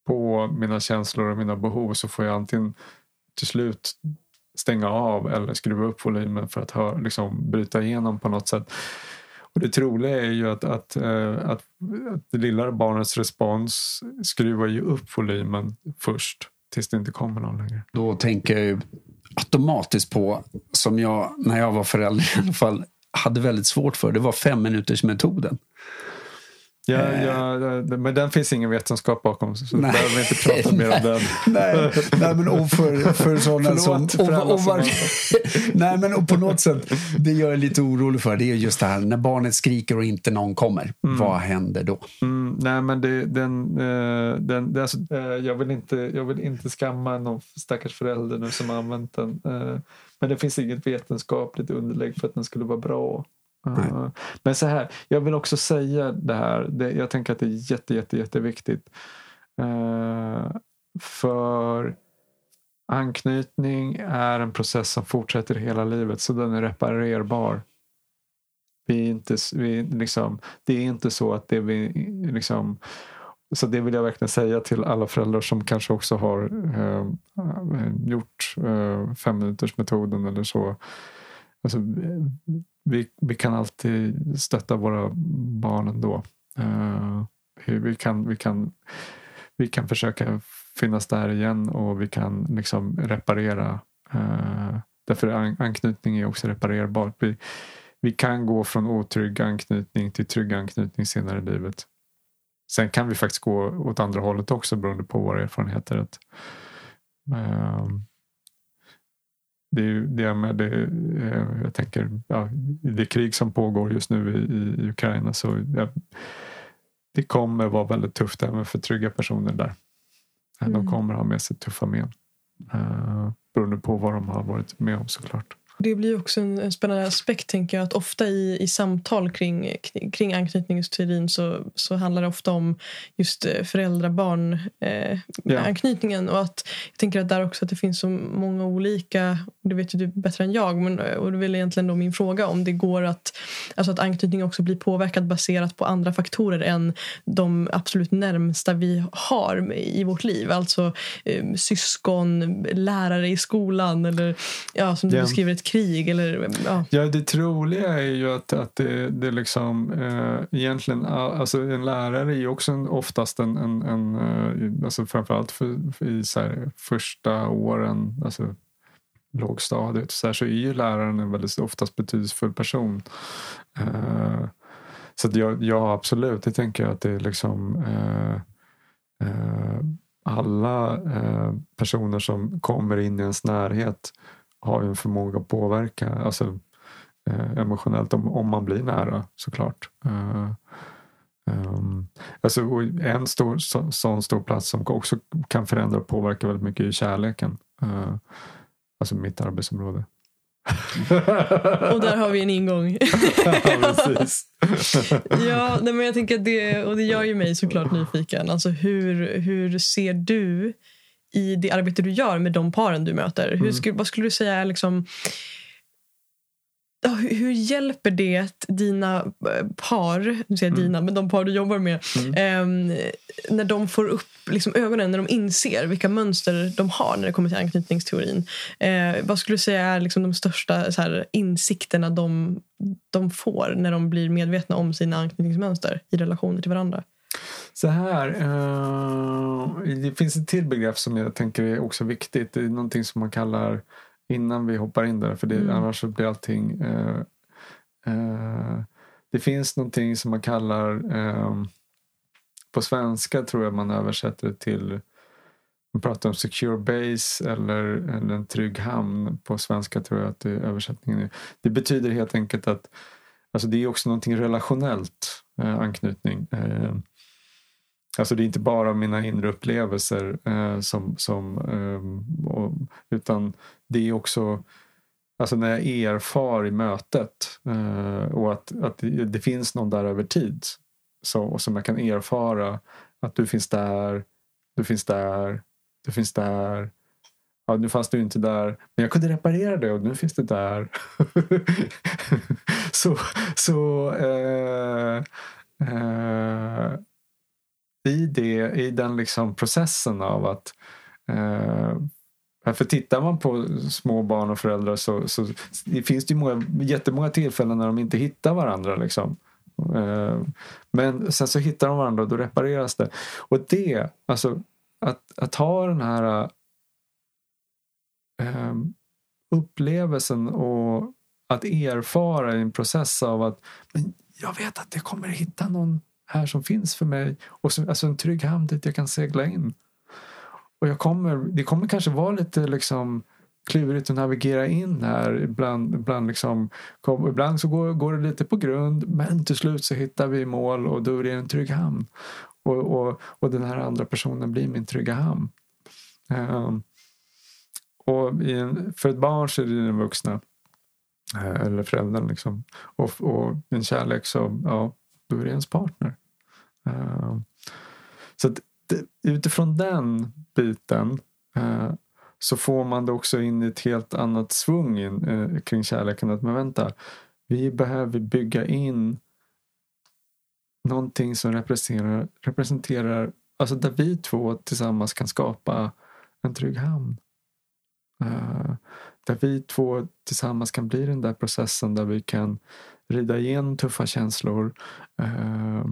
på mina känslor och mina behov så får jag antingen till slut stänga av eller skruva upp volymen för att hör, liksom, bryta igenom på något sätt. Och det troliga är ju att, att, eh, att, att det lilla barnets respons skruvar ju upp volymen först tills det inte kommer någon längre. Då tänker jag ju automatiskt på, som jag när jag var förälder i alla fall hade väldigt svårt för, det var fem minuters metoden. Ja, ja, men den finns ingen vetenskap bakom så nej. behöver vi inte prata mer om den. nej, nej, men och för, för sådana som... Och, och, och var, nej, men och på något sätt, det jag är lite orolig för det är just det här när barnet skriker och inte någon kommer. Mm. Vad händer då? Mm, nej, men det, den, eh, den, det, alltså, eh, jag, vill inte, jag vill inte skamma någon stackars förälder nu som har använt den. Eh, men det finns inget vetenskapligt underlägg för att den skulle vara bra. Eh, men så här, jag vill också säga det här. Det, jag tänker att det är jätte, jätte, jätteviktigt. Uh, för anknytning är en process som fortsätter hela livet så den är reparerbar. Vi är inte, vi, liksom, det är inte så att det vi liksom så det vill jag verkligen säga till alla föräldrar som kanske också har eh, gjort eh, femminutersmetoden eller så. Alltså, eh, vi, vi kan alltid stötta våra barn ändå. Uh, vi, kan, vi, kan, vi kan försöka finnas där igen och vi kan liksom reparera. Uh, därför an, anknytning är också reparerbart. Vi, vi kan gå från otrygg anknytning till trygg anknytning senare i livet. Sen kan vi faktiskt gå åt andra hållet också beroende på våra erfarenheter. Att, uh, det är det med det, eh, jag tänker, ja, det krig som pågår just nu i, i Ukraina så ja, det kommer vara väldigt tufft även för trygga personer där. Mm. De kommer ha med sig tuffa men. Uh, beroende på vad de har varit med om såklart. Det blir också en, en, spännande aspekt, tänker jag, att ofta i, i samtal kring, kring anknytningsteorin så, så handlar det ofta om just eh, föräldrar-barn eh, ja. anknytningen och att jag tänker att där också att det finns så många olika, det vet ju du bättre än jag, men eh, och det är väl egentligen då min fråga om det går att, alltså att anknytning också blir påverkad baserat på andra faktorer än de absolut närmsta vi har i vårt liv, alltså eh, syskon, lärare i skolan eller ja, som du ja. beskriver ett krig? Eller, ja. ja, det troliga är ju att, att det, det liksom eh, egentligen, alltså en lärare är ju också en, oftast en, en, en eh, alltså framförallt för, för i så här, första åren, alltså lågstadiet, så, här, så är ju läraren en väldigt oftast betydelsefull person. Eh, så jag, ja, absolut, det tänker jag att det är liksom eh, eh, alla eh, personer som kommer in i ens närhet har ju en förmåga att påverka alltså, eh, emotionellt om, om man blir nära såklart. Uh, um, alltså, en stor, så, sån stor plats som också kan förändra och påverka väldigt mycket är kärleken. Uh, alltså mitt arbetsområde. och där har vi en ingång. ja, ja, men jag tänker det, och det gör ju mig såklart nyfiken. Alltså hur, hur ser du i det arbete du gör med de paren du möter? Hur skulle, vad skulle du säga är liksom... Hur hjälper det dina eh, par, nu säger jag mm. dina, men de par du jobbar med mm. eh, när de får upp liksom, ögonen, när de inser vilka mönster de har när det kommer till anknytningsteorin? Eh, vad skulle du säga är liksom, de största så här, insikterna de, de får när de blir medvetna om sina anknytningsmönster i relationer till varandra? Så här, uh, det finns ett till begrepp som jag tänker är också viktigt. Det är någonting som man kallar, innan vi hoppar in där, för det, mm. annars så blir allting... Uh, uh, det finns någonting som man kallar, på svenska tror jag man översätter det till man pratar om secure base eller, eller en trygg hamn. På svenska tror jag att det, översättningen är. Det betyder helt enkelt att alltså det är också någonting relationellt, anknytning. Alltså det är inte bara mina inre upplevelser eh, som, som eh, och, utan det är också alltså när jag erfar i mötet eh, och att, att det, det, finns någon där över tid så, och som jag kan erfara att du finns där, du finns där, du finns där. Ja, nu fanns du inte där, men jag kunde reparera det och nu finns det där. så så eh, eh, i, det, i den liksom processen av att eh, för tittar man på små barn och föräldrar så, så det finns det ju många, jättemånga tillfällen när de inte hittar varandra. Liksom. Eh, men sen så hittar de varandra och då repareras det. Och det, alltså att, att ha den här eh, upplevelsen och att erfara i en process av att men jag vet att jag kommer hitta någon här som finns för mig. Och som, alltså en trygg hamn dit jag kan segla in. Och jag kommer, det kommer kanske vara lite liksom klurigt att navigera in här. Ibland, ibland, liksom, kom, ibland så går, går det lite på grund men till slut så hittar vi mål och då är det en trygg hamn. Och, och, och den här andra personen blir min trygga hamn. Um, och en, för ett barn så är det den vuxna. Eh, eller föräldern. Liksom. Och, och en kärlek så ja, då är det ens partner. Uh, eh, så att det, utifrån den biten uh, så får man det också in i ett helt annat svung in, uh, kring kärleken. Att men vänta, vi behöver bygga in någonting som representerar, representerar alltså där vi två tillsammans kan skapa en trygg hamn. Uh, där vi två tillsammans kan bli den där processen där vi kan rida igenom tuffa känslor. Eh,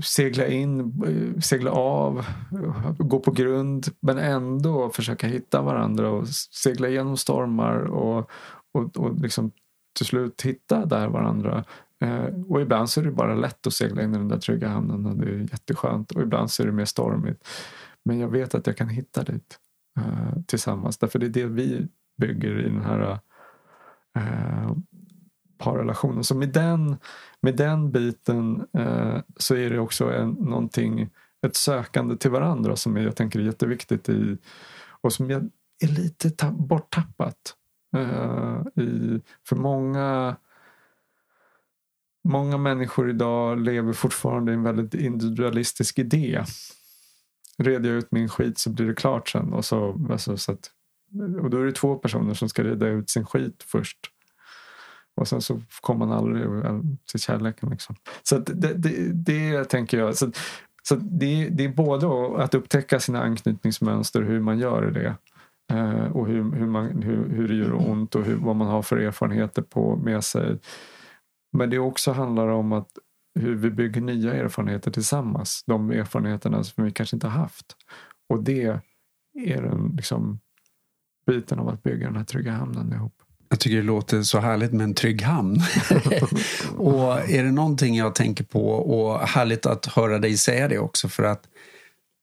segla in, segla av, gå på grund men ändå försöka hitta varandra och segla igenom stormar och, och, och liksom till slut hitta där varandra. Eh, och ibland så är det bara lätt att segla in i den där trygga hamnen och det är jätteskönt och ibland så är det mer stormigt. Men jag vet att jag kan hitta dit eh, tillsammans därför det är det vi bygger i den här parrelationen. Så med den, med den biten eh, så är det också en, någonting, ett sökande till varandra som jag tänker är jätteviktigt i, och som jag är lite tapp, borttappat. Eh, i, för många Många människor idag lever fortfarande i en väldigt individualistisk idé. Reder jag ut min skit så blir det klart sen. Och, så, alltså, så att, och då är det två personer som ska reda ut sin skit först. Och sen så kommer man aldrig till kärleken. Liksom. Så det, det, det tänker jag. Så, så det, det, är både att upptäcka sina anknytningsmönster, hur man gör det. Eh, och hur, hur, man, hur, hur det gör ont och hur, vad man har för erfarenheter på med sig. Men det också handlar om att hur vi bygger nya erfarenheter tillsammans. De erfarenheterna som vi kanske inte har haft. Och det är den liksom, biten av att bygga den här trygga hamnen ihop. Jag tycker det låter så härligt med en trygg hamn. och är det någonting jag tänker på, och härligt att höra dig säga det också, för att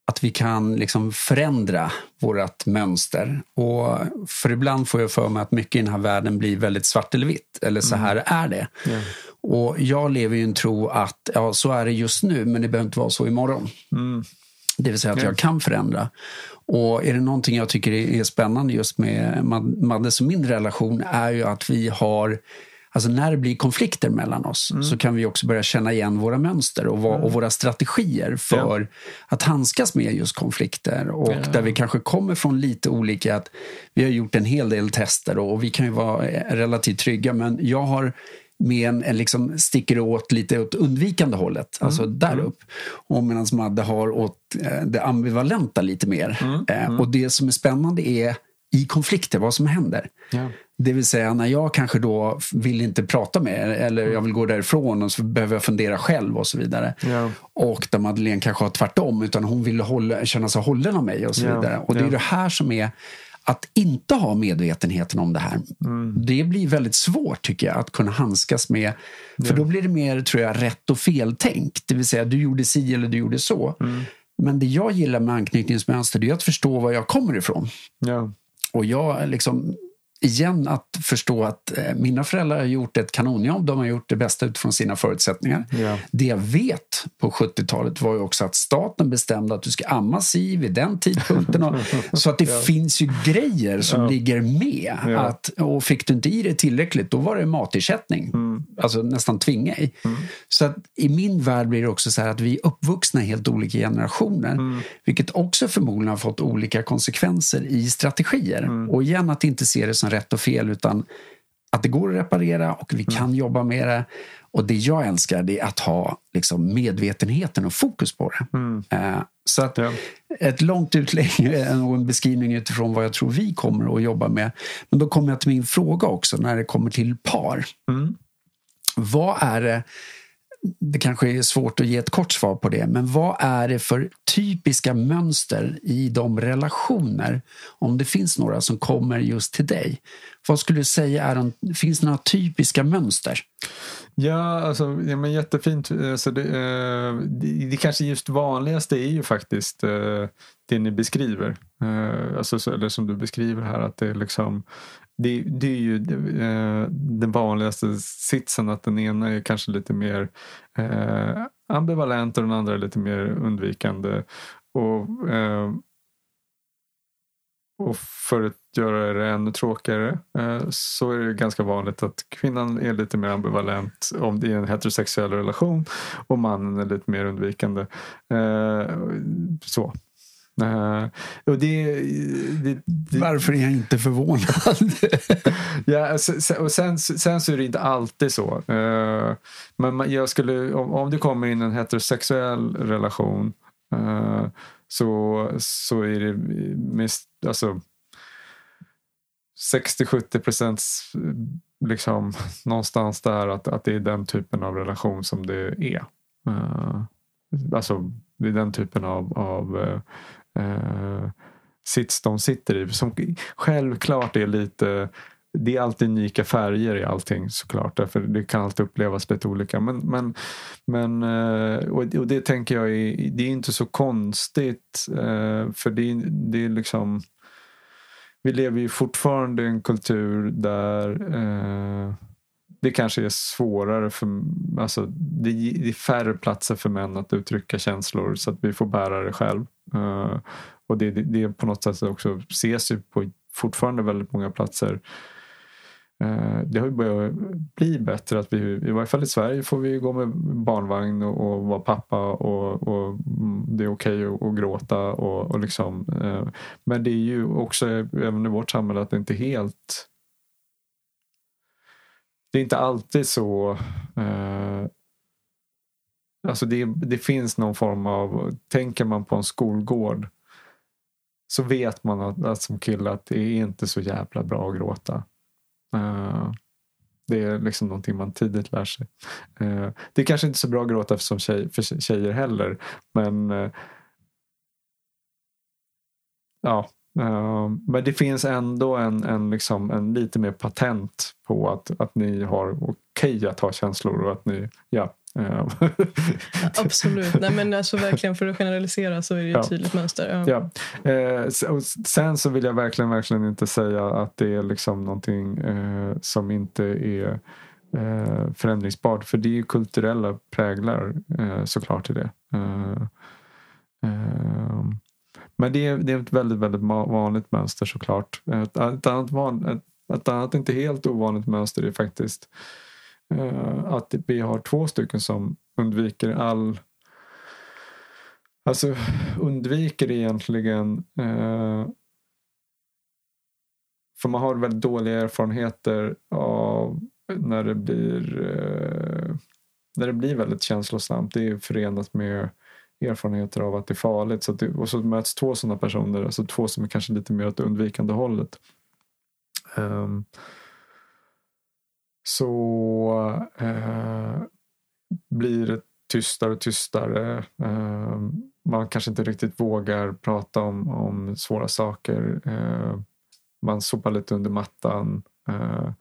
att vi kan liksom förändra vårt mönster. Och för ibland får jag för mig att mycket i den här världen blir väldigt svart eller vitt. Eller så här mm. är det. Yeah. Och jag lever i en tro att ja, så är det just nu, men det behöver inte vara så imorgon. Mm. Det vill säga att jag kan förändra. Och är det någonting jag tycker är spännande just med Maddes och min relation är ju att vi har Alltså när det blir konflikter mellan oss mm. så kan vi också börja känna igen våra mönster och, va, och mm. våra strategier för ja. att handskas med just konflikter. Och ja. där vi kanske kommer från lite olika... Att vi har gjort en hel del tester och vi kan ju vara relativt trygga men jag har med en, en liksom sticker åt lite åt undvikande hållet, mm. alltså där mm. upp. Och medan Madde har åt eh, det ambivalenta lite mer. Mm. Eh, mm. och det som är spännande är i konflikter, vad som händer. Ja. Det vill säga när jag kanske då vill inte prata med er eller jag vill gå därifrån och så behöver jag fundera själv och så vidare. Ja. Och där Madeleine kanske har tvärtom utan hon vill hålla, känna sig hållen av mig och så ja. vidare. Och det är det här som är att inte ha medvetenheten om det här, mm. det blir väldigt svårt tycker jag att kunna handskas med. För då blir det mer, tror jag, rätt och feltänk. Det vill säga, du gjorde si eller du gjorde så. Mm. Men det jag gillar med anknytningsmönster det är att förstå var jag kommer ifrån. Ja. Och jag liksom igen att förstå att eh, mina föräldrar har gjort ett kanonjobb. De har gjort det bästa utifrån sina förutsättningar. Ja. Det jag vet på 70-talet var ju också att staten bestämde att du ska ammas i vid den tidpunkten. Och, så att det ja. finns ju grejer som ja. ligger med. Att, och fick du inte i det tillräckligt, då var det matersättning. Mm. Alltså nästan tvinga i. Mm. Så att i min värld blir det också så här att vi är uppvuxna i helt olika generationer. Mm. Vilket också förmodligen har fått olika konsekvenser i strategier. Mm. Och igen att inte se det som rätt och fel utan att det går att reparera och vi kan mm. jobba med det. Och det jag älskar det är att ha liksom, medvetenheten och fokus på det. Mm. Uh, så att ja. ett långt utlägg och en beskrivning utifrån vad jag tror vi kommer att jobba med. Men då kommer jag till min fråga också när det kommer till par. Mm. Vad är det det kanske är svårt att ge ett kort svar på det, men vad är det för typiska mönster i de relationer, om det finns några som kommer just till dig? Vad skulle du säga, är de, finns det några typiska mönster? Ja, alltså, ja men jättefint. Alltså det, eh, det, det kanske just vanligaste är ju faktiskt eh, det ni beskriver. Eh, alltså, eller som du beskriver här, att det är liksom det, det är ju eh, den vanligaste sitsen att den ena är kanske lite mer eh, ambivalent och den andra är lite mer undvikande. Och, eh, och för att göra det ännu tråkigare eh, så är det ganska vanligt att kvinnan är lite mer ambivalent om det är en heterosexuell relation och mannen är lite mer undvikande. Eh, så. Uh, och det, det, det, Varför är jag inte förvånad? ja, och sen, sen så är det inte alltid så. Uh, men jag skulle, om, om det kommer in en heterosexuell relation uh, så, så är det mest, alltså 60-70 procent liksom, någonstans där att, att det är den typen av relation som det är. alltså det är den typen av, av eh, sits de sitter i. Som självklart är lite det är alltid unika färger i allting såklart. Därför det kan alltid upplevas lite olika. Men, men, men, eh, och det tänker jag är, det är inte så konstigt. Eh, för det, det är liksom vi lever ju fortfarande i en kultur där eh, det kanske är svårare för, alltså det är färre platser för män att uttrycka känslor så att vi får bära det själv. Eh, och det, det, det på något sätt också ses ju på fortfarande väldigt många platser. Eh, det har ju börjat bli bättre att vi, i varje fall i Sverige får vi gå med barnvagn och, och vara pappa och, och det är okej okay att, gråta och, och liksom. Eh, men det är ju också även i vårt samhälle att det inte är helt det är inte alltid så eh, Alltså det, det, finns någon form av, tänker man på en skolgård så vet man att, att som kille att det är inte så jävla bra att gråta. Uh, det är liksom någonting man tidigt lär sig. Uh, det är kanske inte så bra att gråta för, tjej, för tjejer heller men uh, ja, men det finns ändå en, en, liksom, en lite mer patent på att, att ni har okej okay att ha känslor och att ni, ja. Absolut. Nej, men alltså, verkligen för att generalisera så är det ett tydligt mönster. Ja. ja. Eh, och sen så vill jag verkligen, verkligen inte säga att det är liksom någonting eh, som inte är eh, förändringsbart. För det är ju kulturella präglar eh, såklart i det. Eh, ehm. Men det är, det är ett väldigt, väldigt vanligt mönster såklart. Ett, ett, annat, van, ett, ett annat inte helt ovanligt mönster är faktiskt Eh, att vi har två stycken som undviker all Alltså undviker egentligen eh, för man har väldigt dåliga erfarenheter av när det blir eh, när det blir väldigt känslosamt. Det är förenat med erfarenheter av att det är farligt. Så det, och så möts två sådana personer, alltså två som är kanske lite mer åt det undvikande hållet. Um, så uh, blir det tystare och tystare. Uh, man kanske inte riktigt vågar prata om, om svåra saker. Uh, man sopar lite under mattan. Uh,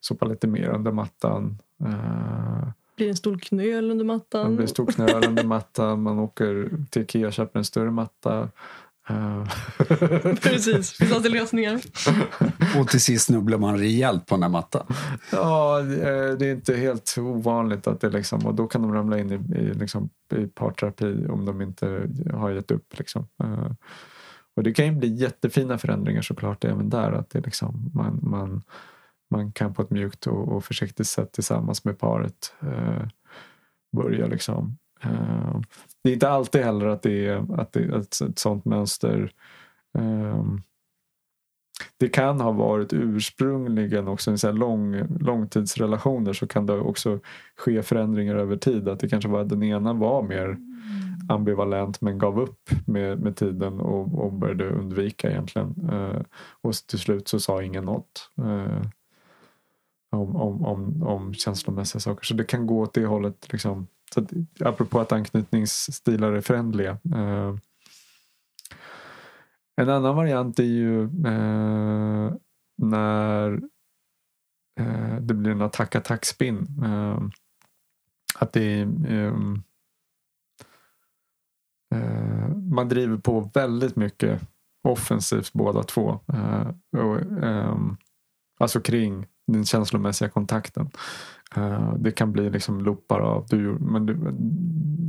sopar lite mer under mattan. Uh, blir en stor knöl under mattan. Det blir en stor knöl under mattan. Man åker till Ikea och köper en större matta. Precis, det finns alltid lösningar. och till sist snubblar man rejält på den här mattan. Ja, det är inte helt ovanligt att det liksom, och då kan de ramla in i, i, liksom, i parterapi om de inte har gett upp. Liksom. Eh, och det kan ju bli jättefina förändringar såklart även där. Att det liksom, man, man man kan på ett mjukt och, och försiktigt sätt tillsammans med paret eh, börja liksom. Eh, det är inte alltid heller att det är, att det är ett, ett sånt mönster eh, det kan ha varit ursprungligen också i lång, långtidsrelationer så kan det också ske förändringar över tid. Att det kanske var den ena var mer ambivalent men gav upp med, med tiden och, och började undvika egentligen. Eh, och till slut så sa ingen något. Eh, om, om, om, om känslomässiga saker. Så det kan gå åt det hållet. Liksom. Så att, apropå att anknytningsstilar är förändliga. Eh, en annan variant är ju eh, när eh, det blir en attack-attack-spin. Eh, att det är, eh, man driver på väldigt mycket offensivt båda två. Eh, och, ehm, alltså kring den känslomässiga kontakten. Uh, det kan bli liksom loopar av du, men du,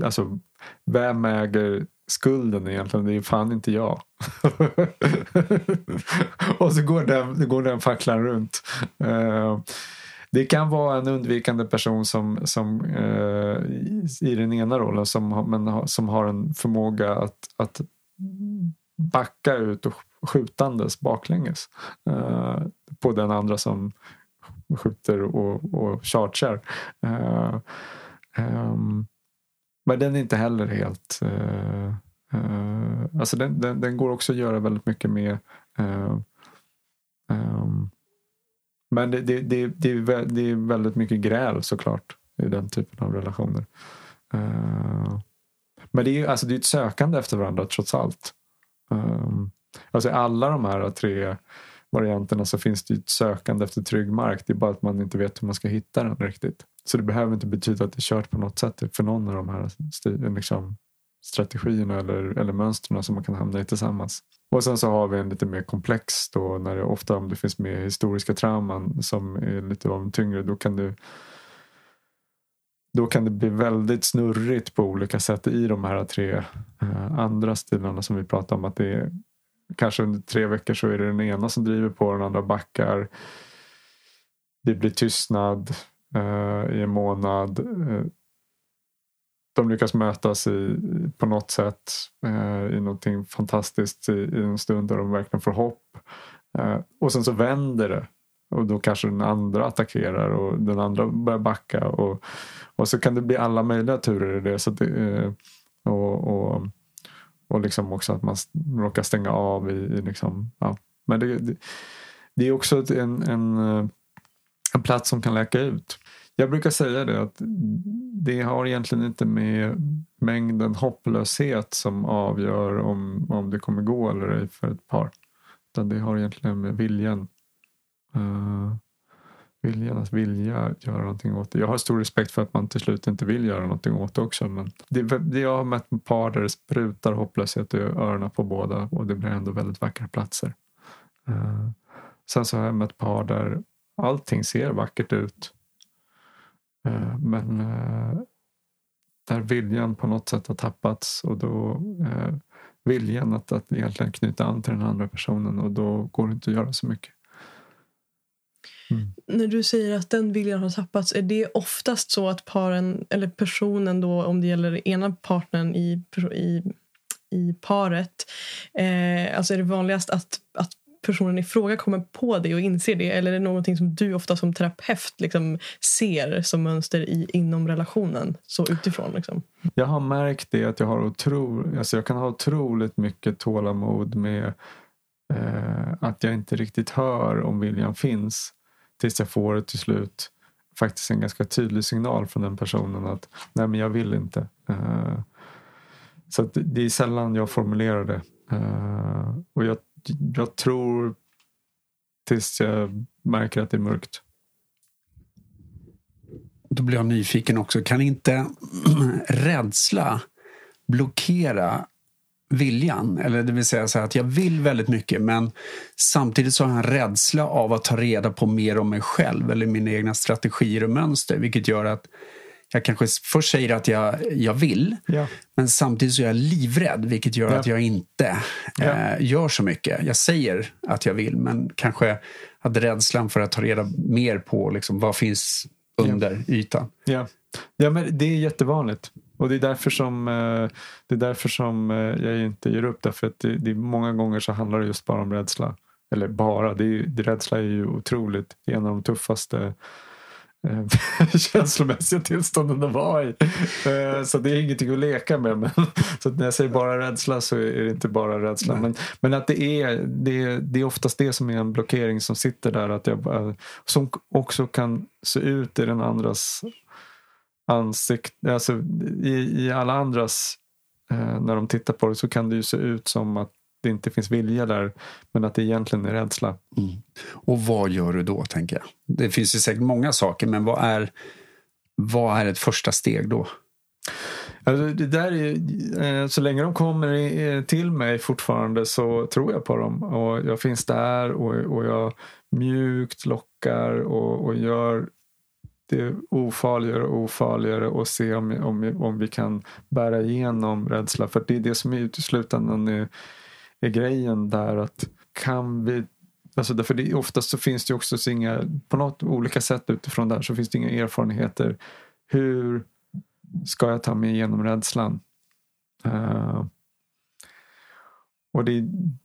alltså, vem äger skulden egentligen? Det är fan inte jag. och så går den, går den facklan runt. Uh, det kan vara en undvikande person som, som uh, i den ena rollen som, men, som har en förmåga att, att backa ut och skjutandes baklänges på den andra som skjuter och, och chargear. Uh, um, men den är inte heller helt... Uh, uh, alltså den, den, den, går också att göra väldigt mycket med um, men det, det, det, det, är, det är väldigt mycket gräl såklart i den typen av relationer. men det är, alltså det är ett sökande efter varandra trots allt. Um, alltså alla de här tre varianterna så finns det ett sökande efter trygg mark. Det är bara att man inte vet hur man ska hitta den riktigt. Så det behöver inte betyda att det är kört på något sätt för någon av de här liksom, strategierna eller, eller mönstren som man kan hamna i tillsammans. Och sen så har vi en lite mer komplex då när det ofta om det finns med historiska trauman som är lite av en tyngre då kan du då kan det bli väldigt snurrigt på olika sätt i de här tre eh, andra stilarna som vi pratar om. Att det är kanske under tre veckor så är det den ena som driver på den andra backar. Det blir tystnad eh, i en månad. Eh, de lyckas mötas i, på något sätt eh, i någonting fantastiskt i, i, en stund där de verkligen får hopp. Eh, och sen så vänder det och då kanske den andra attackerar och den andra börjar backa. Och, och så kan det bli alla möjliga turer i det. Så det, eh, och, och och liksom också att man råkar stänga av i, i liksom, ja. Men det, det, det är också en, en, eh, en plats som kan läka ut. Jag brukar säga det att det har egentligen inte med mängden hopplöshet som avgör om, om det kommer gå eller ej för ett par. Utan det har egentligen med viljan. Uh, viljan att vilja göra någonting åt det. Jag har stor respekt för att man till slut inte vill göra någonting åt det också. Men det, det jag har mött med par där det sprutar hopplöshet i öronen på båda och det blir ändå väldigt vackra platser. Uh, sen så har jag mött par där allting ser vackert ut. Uh, men uh, där viljan på något sätt har tappats och då viljan att, att egentligen knyta an till den andra personen och då går det inte att göra så mycket. Mm. När du säger att den viljan har tappats, är det oftast så att paren, eller personen då, om det gäller ena partnern i, i, i paret, eh, alltså är det vanligast att, att personen i fråga kommer på det och inser det? Eller är det någonting som du ofta som terapeut liksom ser som mönster i, inom relationen, så utifrån? Liksom? Jag har märkt det att jag, har otro, alltså jag kan ha otroligt mycket tålamod med eh, att jag inte riktigt hör om viljan finns. Tills jag får till slut faktiskt en ganska tydlig signal från den personen att nej men jag vill inte. Uh, så det är sällan jag formulerar det. Uh, och jag, jag tror tills jag märker att det är mörkt. Då blir jag nyfiken också. Kan inte rädsla blockera viljan. Eller det vill säga så att jag vill väldigt mycket men samtidigt så har jag en rädsla av att ta reda på mer om mig själv eller mina egna strategier och mönster vilket gör att jag kanske först säger att jag, jag vill ja. men samtidigt så är jag livrädd vilket gör ja. att jag inte ja. eh, gör så mycket. Jag säger att jag vill men kanske att rädslan för att ta reda mer på liksom, vad finns under ytan. Ja. ja, men det är jättevanligt. Och det är därför som, eh, det är därför som eh, jag inte ger upp. Därför att det, det, många gånger så handlar det just bara om rädsla. Eller bara, det är, det, rädsla är ju otroligt. Det är en av de tuffaste eh, känslomässiga tillstånden att vara i. Så det är ingenting att leka med. Men, så när jag säger bara rädsla så är det inte bara rädsla. Men, men att det är, det, är, det är oftast det som är en blockering som sitter där. Att jag, som också kan se ut i den andras ansikte. Alltså, i, I alla andras, eh, när de tittar på det så kan det ju se ut som att det inte finns vilja där. Men att det egentligen är rädsla. Och vad gör du då, tänker jag? Det finns ju säkert många saker, men vad är, vad är ett första steg då? Alltså, det där är, eh, så länge de kommer i- till mig fortfarande så tror jag på dem. Och jag finns där och, och jag mjukt lockar och, och gör det ofarligare och ofarligare och se om, om, om vi kan bära igenom rädsla. För det är det som är i slutändan är, är grejen där. att kan vi Alltså därför det, oftast så finns det ju också så inga, på något olika sätt utifrån där så finns det inga erfarenheter. Hur ska jag ta mig igenom rädslan? Uh, och det,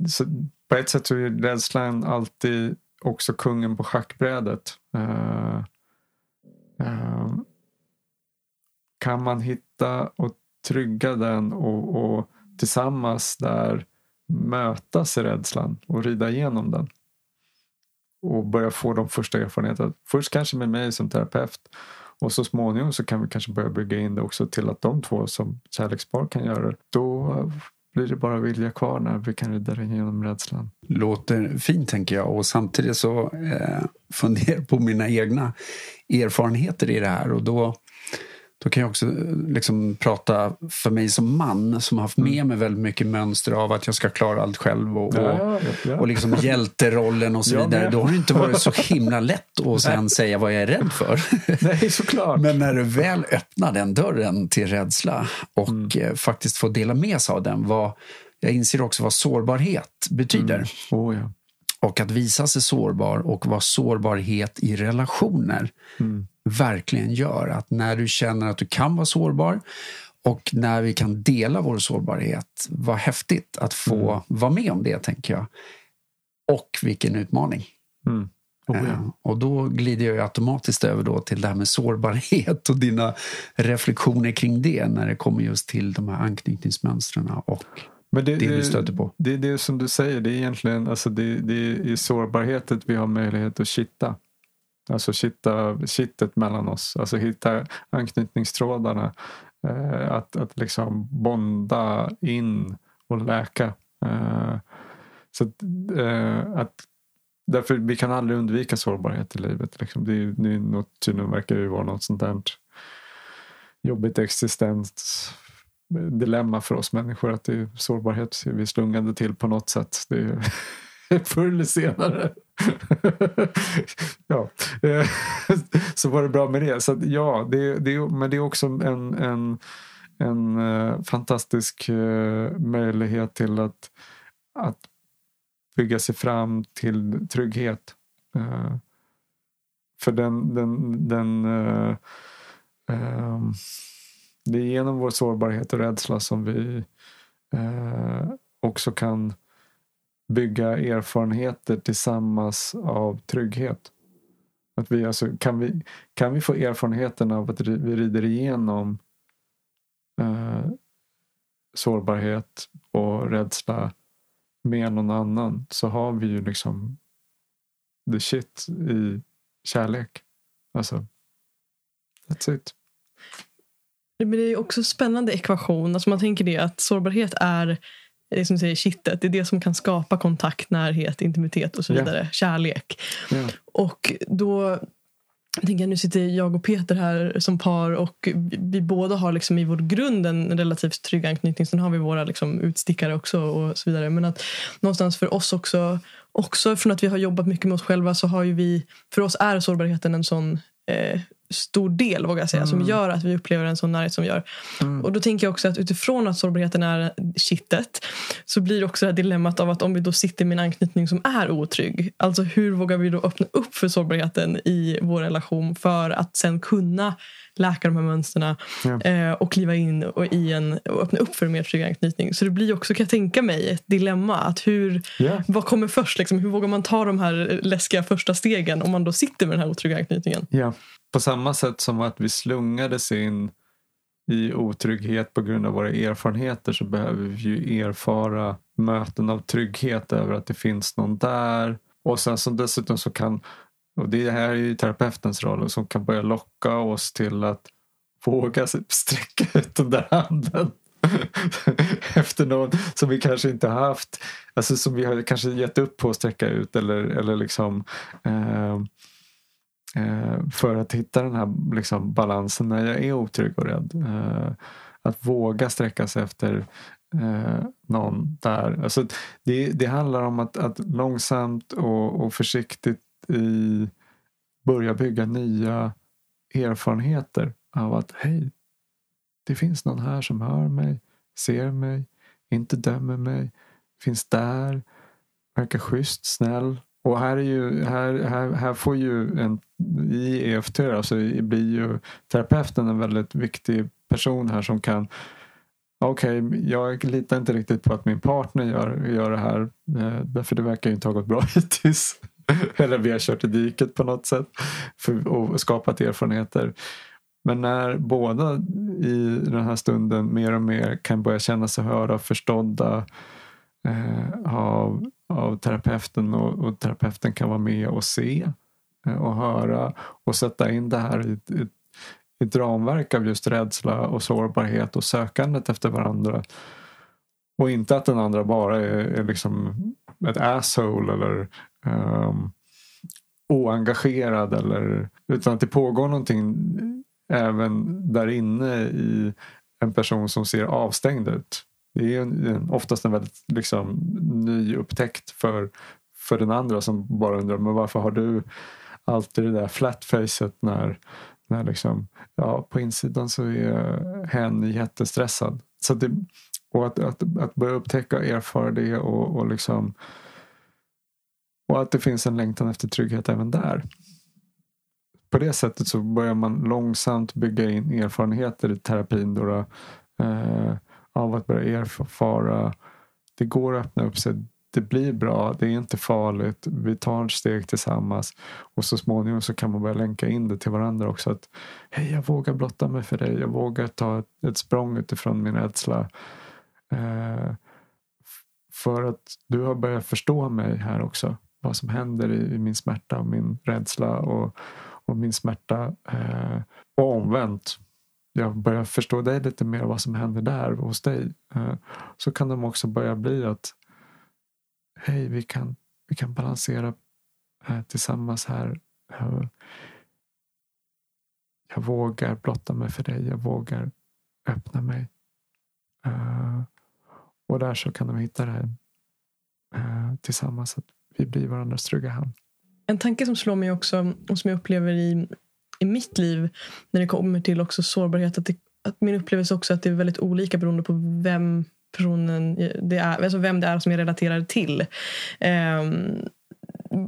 så på ett sätt så är rädslan alltid också kungen på schackbrädet. Uh, Eh, kan man hitta och trygga den och, och tillsammans där mötas i rädslan och rida igenom den och börja få de första erfarenheterna. Först kanske med mig som terapeut och så småningom så kan vi kanske börja bygga in det också till att de två som kärlekspar kan göra det. Då blir det bara vilja kvar när vi kan rida igenom rädslan. Låter fint, tänker jag. Och samtidigt så eh, funderar jag på mina egna erfarenheter i det här. Och då, då kan jag också eh, liksom prata för mig som man som har haft med mig väldigt mycket mönster av att jag ska klara allt själv och, och, ja, ja. och liksom hjälterollen och så vidare. Då har det inte varit så himla lätt att sen säga vad jag är rädd för. Nej, såklart. Men när du väl öppnar den dörren till rädsla och eh, faktiskt får dela med sig av den. Vad, jag inser också vad sårbarhet betyder. Oh, ja. Och att visa sig sårbar och vad sårbarhet i relationer verkligen gör. Att när du känner att du kan vara sårbar och när vi kan dela vår sårbarhet. Vad häftigt att få vara med om det, tänker jag. Och vilken utmaning. Mm. Oh, Eh. Och då glider jag automatiskt över då till det här med sårbarhet och dina reflektioner kring det när det kommer just till de här anknytningsmönstren och Men det du stöter på. Det är det som du säger. Det är egentligen alltså det, det är i sårbarheten vi har möjlighet att kitta. Alltså kitta, kittet mellan oss. Alltså hitta anknytningstrådarna. Eh, att, att liksom bonda in och läka. Eh, så att, eh, att Därför vi kan aldrig undvika sårbarhet i livet. Liksom. Det är, det är något, tydligen verkar det ju vara något sånt där jobbigt existensdilemma för oss människor att det är sårbarhet vi är slungade till på något sätt. Det är förr eller senare. ja, så var det bra med det. Så att, ja, det, det, men det är också en, en, en eh, fantastisk eh, möjlighet till att, att bygga sig fram till trygghet. Eh, för den, den, den ehm, det är genom vår sårbarhet och rädsla som vi också kan bygga erfarenheter tillsammans av trygghet. Att vi alltså, kan, vi, kan vi få erfarenheten av att vi rider igenom eh, sårbarhet och rädsla med någon annan så har vi ju liksom the shit i kärlek. Alltså, that's it. Men det är också en spännande ekvation. Alltså man tänker det att sårbarhet är det som säger kittet. Det är det som kan skapa kontakt, närhet, intimitet och så vidare. Kärlek. Ja. Och då tänker jag, nu sitter jag och Peter här som par och vi, vi båda har liksom i vår grund en relativt trygg anknytning. Sen har vi våra liksom utstickare också och så vidare. Men att någonstans för oss också, också från att vi har jobbat mycket med oss själva så har ju vi, för oss är sårbarheten en sån eh, stor del vågar jag säga, som gör att vi upplever en sån närhet som vi gör. Och då tänker jag också att utifrån att sårbarheten är kittet så blir det också det här dilemmat av att om vi då sitter med en anknytning som är otrygg, alltså hur vågar vi då öppna upp för sårbarheten i vår relation för att sen kunna läka de här mönstren Ja. eh, och kliva in och, i en, och öppna upp för en mer trygg anknytning. Så det blir också, kan jag tänka mig, ett dilemma. Att hur, Ja. Vad kommer först? Liksom? Hur vågar man ta de här läskiga första stegen om man då sitter med den här otrygga anknytningen? Ja på samma sätt som att vi slungades in i otrygghet på grund av våra erfarenheter så behöver vi ju erfara möten av trygghet över att det finns någon där. Och sen som dessutom så kan, och det här är ju terapeutens roll, som kan börja locka oss till att våga sträcka ut den där handen. Efter någon som vi kanske inte har haft, alltså som vi har kanske gett upp på att sträcka ut eller, eller liksom eh, Eh, för att hitta den här liksom, balansen när jag är otrygg och rädd. Eh, att våga sträcka sig efter eh, någon där. Alltså, det, det handlar om att, att långsamt och, och försiktigt i, börja bygga nya erfarenheter av att hej, det finns någon här som hör mig, ser mig, inte dömer mig, finns där, verkar schysst, snäll. Och här, är ju, här, här, här får ju en, i EFT alltså blir ju terapeuten en väldigt viktig person här som kan Okej, okay, jag litar inte riktigt på att min partner gör, gör det här. Eh, därför det verkar ju inte ha gått bra hittills. Eller vi har kört i diket på något sätt för, och skapat erfarenheter. Men när båda i den här stunden mer och mer kan börja känna sig hörda och förstådda eh, av terapeuten och, och, terapeuten kan vara med och se eh, och höra och sätta in det här i, i, i ett ramverk av just rädsla och sårbarhet och sökandet efter varandra. Och inte att den andra bara är, är liksom ett asshole eller um, oengagerad eller utan att det pågår någonting även där inne i en person som ser avstängd ut. Det är en, oftast en väldigt liksom, ny upptäckt för, för den andra som bara undrar men varför har du alltid det där flatfacet när, när liksom, ja, på insidan så är hen jättestressad. Så det, och att, att, att börja upptäcka och erfara det och, och, liksom, och att det finns en längtan efter trygghet även där på det sättet så börjar man långsamt bygga in erfarenheter i terapin. Då, då eh, av att börja erfara. Det går att öppna upp sig. Det blir bra. Det är inte farligt. Vi tar ett steg tillsammans. Och så småningom så kan man börja länka in det till varandra också. Att Hej, jag vågar blotta mig för dig. Jag vågar ta ett, ett språng utifrån min rädsla. Eh, för att du har börjat förstå mig här också. Vad som händer i, i min smärta och min rädsla. Och, och min smärta. Eh, och omvänt. Jag börjar förstå dig lite mer vad som händer där hos dig. Eh, så kan de också börja bli att hej, vi kan, vi kan balansera eh, tillsammans här. Eh, jag vågar blotta mig för dig. Jag vågar öppna mig. Och där så kan de hitta det här tillsammans. Att vi blir varandras trygga hand. En tanke som slår mig också och som jag upplever i, i mitt liv när det kommer till också sårbarhet. Att, det, att min upplevelse också att det är väldigt olika beroende på vem personen det är, alltså vem det är som jag relaterar till. Um,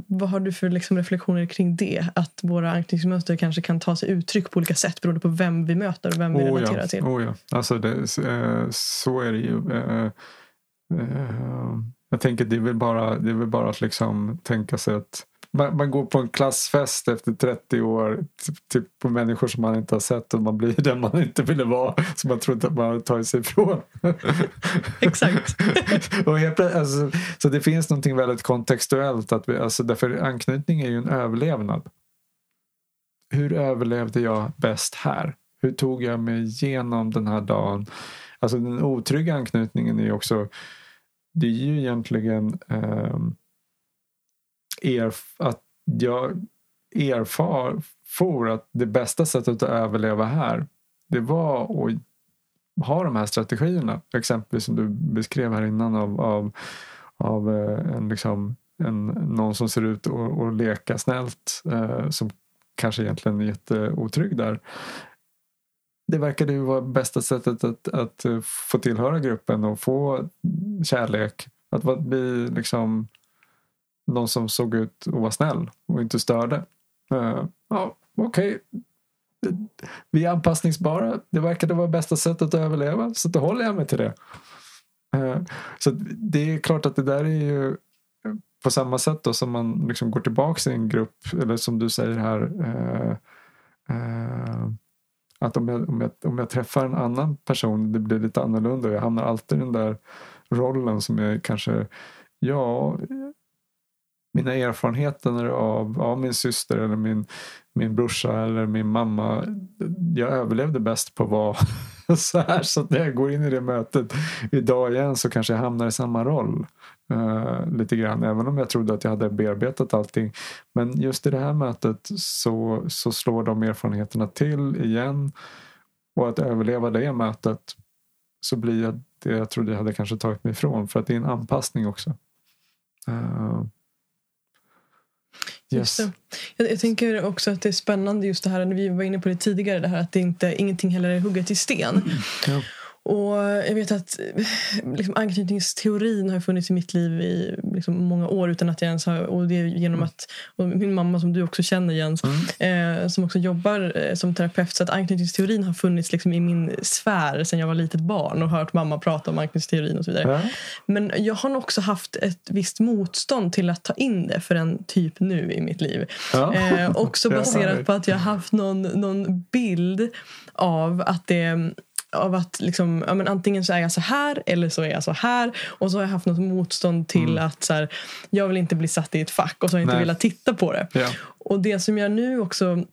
vad har du för liksom reflektioner kring det? Att våra anknytningsmönster kanske kan ta sig uttryck på olika sätt beroende på vem vi möter och vem vi oh, relaterar ja. till. Oh, ja. alltså det, eh, så är det ju. Eh, eh, jag tänker det är väl bara, det är väl bara att liksom tänka sig att man, man, går på en klassfest efter 30 år typ på människor som man inte har sett och man blir den man inte ville vara som man trodde att man hade tagit sig ifrån. Exakt. och helt, alltså, så det finns någonting väldigt kontextuellt. Att vi, alltså, därför anknytning är ju en överlevnad. Hur överlevde jag bäst här? Hur tog jag mig igenom den här dagen? Alltså den otrygga anknytningen är ju också det är ju egentligen um, erf att jag erfar for att det bästa sättet att överleva här det var att ha de här strategierna. Exempelvis som du beskrev här innan av, av, av eh, en, liksom, en, någon som ser ut att leka snällt eh, som kanske egentligen är jätteotrygg där. Det verkade ju vara bästa sättet att, att eh, få tillhöra gruppen och få kärlek. Att bli liksom någon som såg ut att vara snäll och inte störde. Uh, ja, okej. Okay. Vi är anpassningsbara. Det verkade vara bästa sättet att överleva. Så då håller jag mig till det. Uh, så det är klart att det där är ju eh, på samma sätt då som man liksom går tillbaka i en grupp. Eller som du säger här. Uh, att om jag, om, jag, om jag träffar en annan person, det blir lite annorlunda. Jag hamnar alltid i den där rollen som jag kanske, ja, mina erfarenheter av, av min syster eller min, min brorsa eller min mamma. Jag överlevde bäst på att vara så här. Så att när jag går in i det mötet idag igen så kanske jag hamnar i samma roll. Uh, lite grann, även om jag trodde att jag hade bearbetat allting. Men just i det här mötet så, så slår de erfarenheterna till igen. Och att överleva det mötet så blir jag det jag trodde jag hade kanske tagit mig ifrån. För att det är en anpassning också. Uh, Yes. Jag, jag, tänker också att det är spännande just det här, när vi var inne på det tidigare, det här att det inte, ingenting heller är hugget i sten. Mm. Ja. Och jag vet att liksom, anknytningsteorin har funnits i mitt liv i liksom, många år utan att jag ens har... Och det är genom mm. att min mamma som du också känner Jens, mm. eh, som också jobbar eh, som terapeut. Så att anknytningsteorin har funnits liksom, i min sfär sedan jag var litet barn och hört mamma prata om anknytningsteorin och så vidare. Mm. Men jag har nog också haft ett visst motstånd till att ta in det för en typ nu i mitt liv. Ja. Eh, också baserat på att jag har haft någon, någon bild av att det av att liksom, ja, men antingen så är jag så här eller så är jag så här. Och så har jag haft något motstånd till mm. att så här, jag vill inte bli satt i ett fack och så har jag inte velat titta på det. Ja. Och det som jag nu också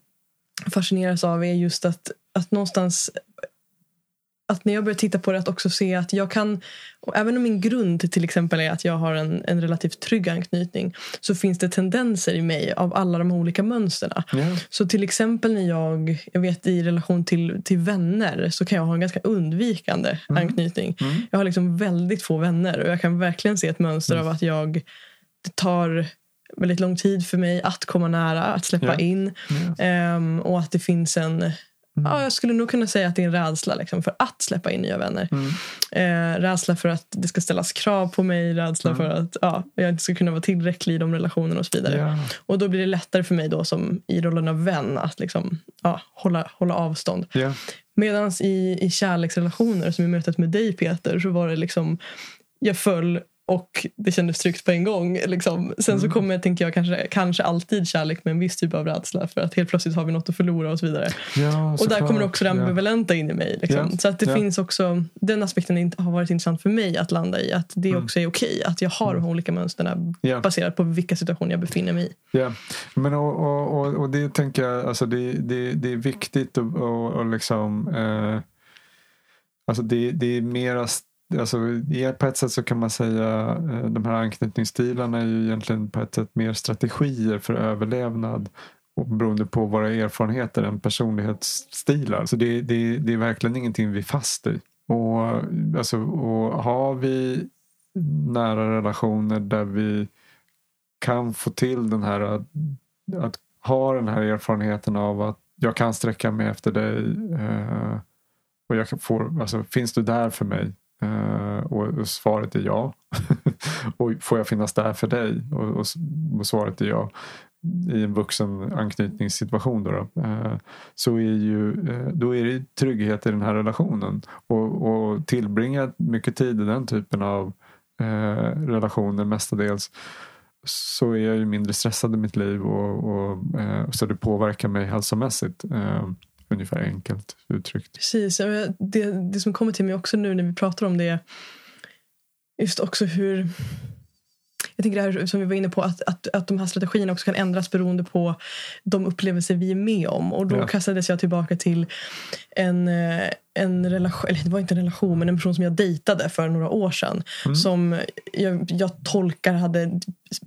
fascineras av är just att, att någonstans att när jag börjar titta på det att också se att jag kan, även om min grund till exempel är att jag har en, en relativt trygg anknytning så finns det tendenser i mig av alla de olika mönsterna. Yeah. Så till exempel när jag, jag vet i relation till, till vänner så kan jag ha en ganska undvikande mm. anknytning. Mm. Jag har liksom väldigt få vänner och jag kan verkligen se ett mönster mm. av att jag det tar väldigt lång tid för mig att komma nära, att släppa yeah. in. Yeah. Um, och att det finns en Mm. Ja, jag skulle nog kunna säga att det är en rädsla liksom, för att släppa in nya vänner. Mm. Eh, rädsla för att det ska ställas krav på mig, rädsla mm. för att ja, jag inte ska kunna vara tillräcklig i de relationerna och så vidare. Yeah. Och då blir det lättare för mig då som i rollen av vän att liksom, ja, hålla, hålla avstånd. Yeah. Medan i, i kärleksrelationer, som i mötet med dig Peter, så var det liksom jag föll och det kändes tryggt på en gång. Liksom. Sen så mm. kommer, tänker jag, kanske, kanske alltid kärlek med en viss typ av rädsla för att helt plötsligt har vi något att förlora och så vidare. Ja, och där klart. kommer också det ambivalenta ja. in i mig. Liksom. Ja. Så att det finns också, den aspekten har varit intressant för mig att landa i. Att det mm. också är okej att jag har mm. de olika mönstren baserat på vilka situationer jag befinner mig i. Ja, men och, och, och, och det tänker jag, alltså det, det, det är viktigt och, och, och liksom eh, Alltså det, det är mera alltså, på ett sätt så kan man säga eh, de här anknytningsstilarna är ju egentligen på ett sätt mer strategier för överlevnad och beroende på våra erfarenheter än personlighetsstilar. Så det, det, det är verkligen ingenting vi är fast i. Och, alltså, och har vi nära relationer där vi kan få till den här att, att ha den här erfarenheten av att jag kan sträcka mig efter dig eh, och jag får, alltså, finns du där för mig Uh, och, svaret är ja. och får jag finnas där för dig? Och, och, och, svaret är ja. I en vuxen anknytningssituation då, då uh, så är ju uh, då är det trygghet i den här relationen. Och, och tillbringa mycket tid i den typen av relationer mestadels så är jag ju mindre stressad i mitt liv och, och så det påverkar mig hälsomässigt. Ungefär enkelt uttryckt. Precis. Det, det som kommer till mig också nu när vi pratar om det är just också hur jag tänker det här som vi var inne på, att, att, att de här strategierna också kan ändras beroende på de upplevelser vi är med om. Och då ja. kastades jag tillbaka till en, eh, en relation, eller det var inte en relation, men en person som jag dejtade för några år sedan. Mm. Som jag, jag tolkar hade,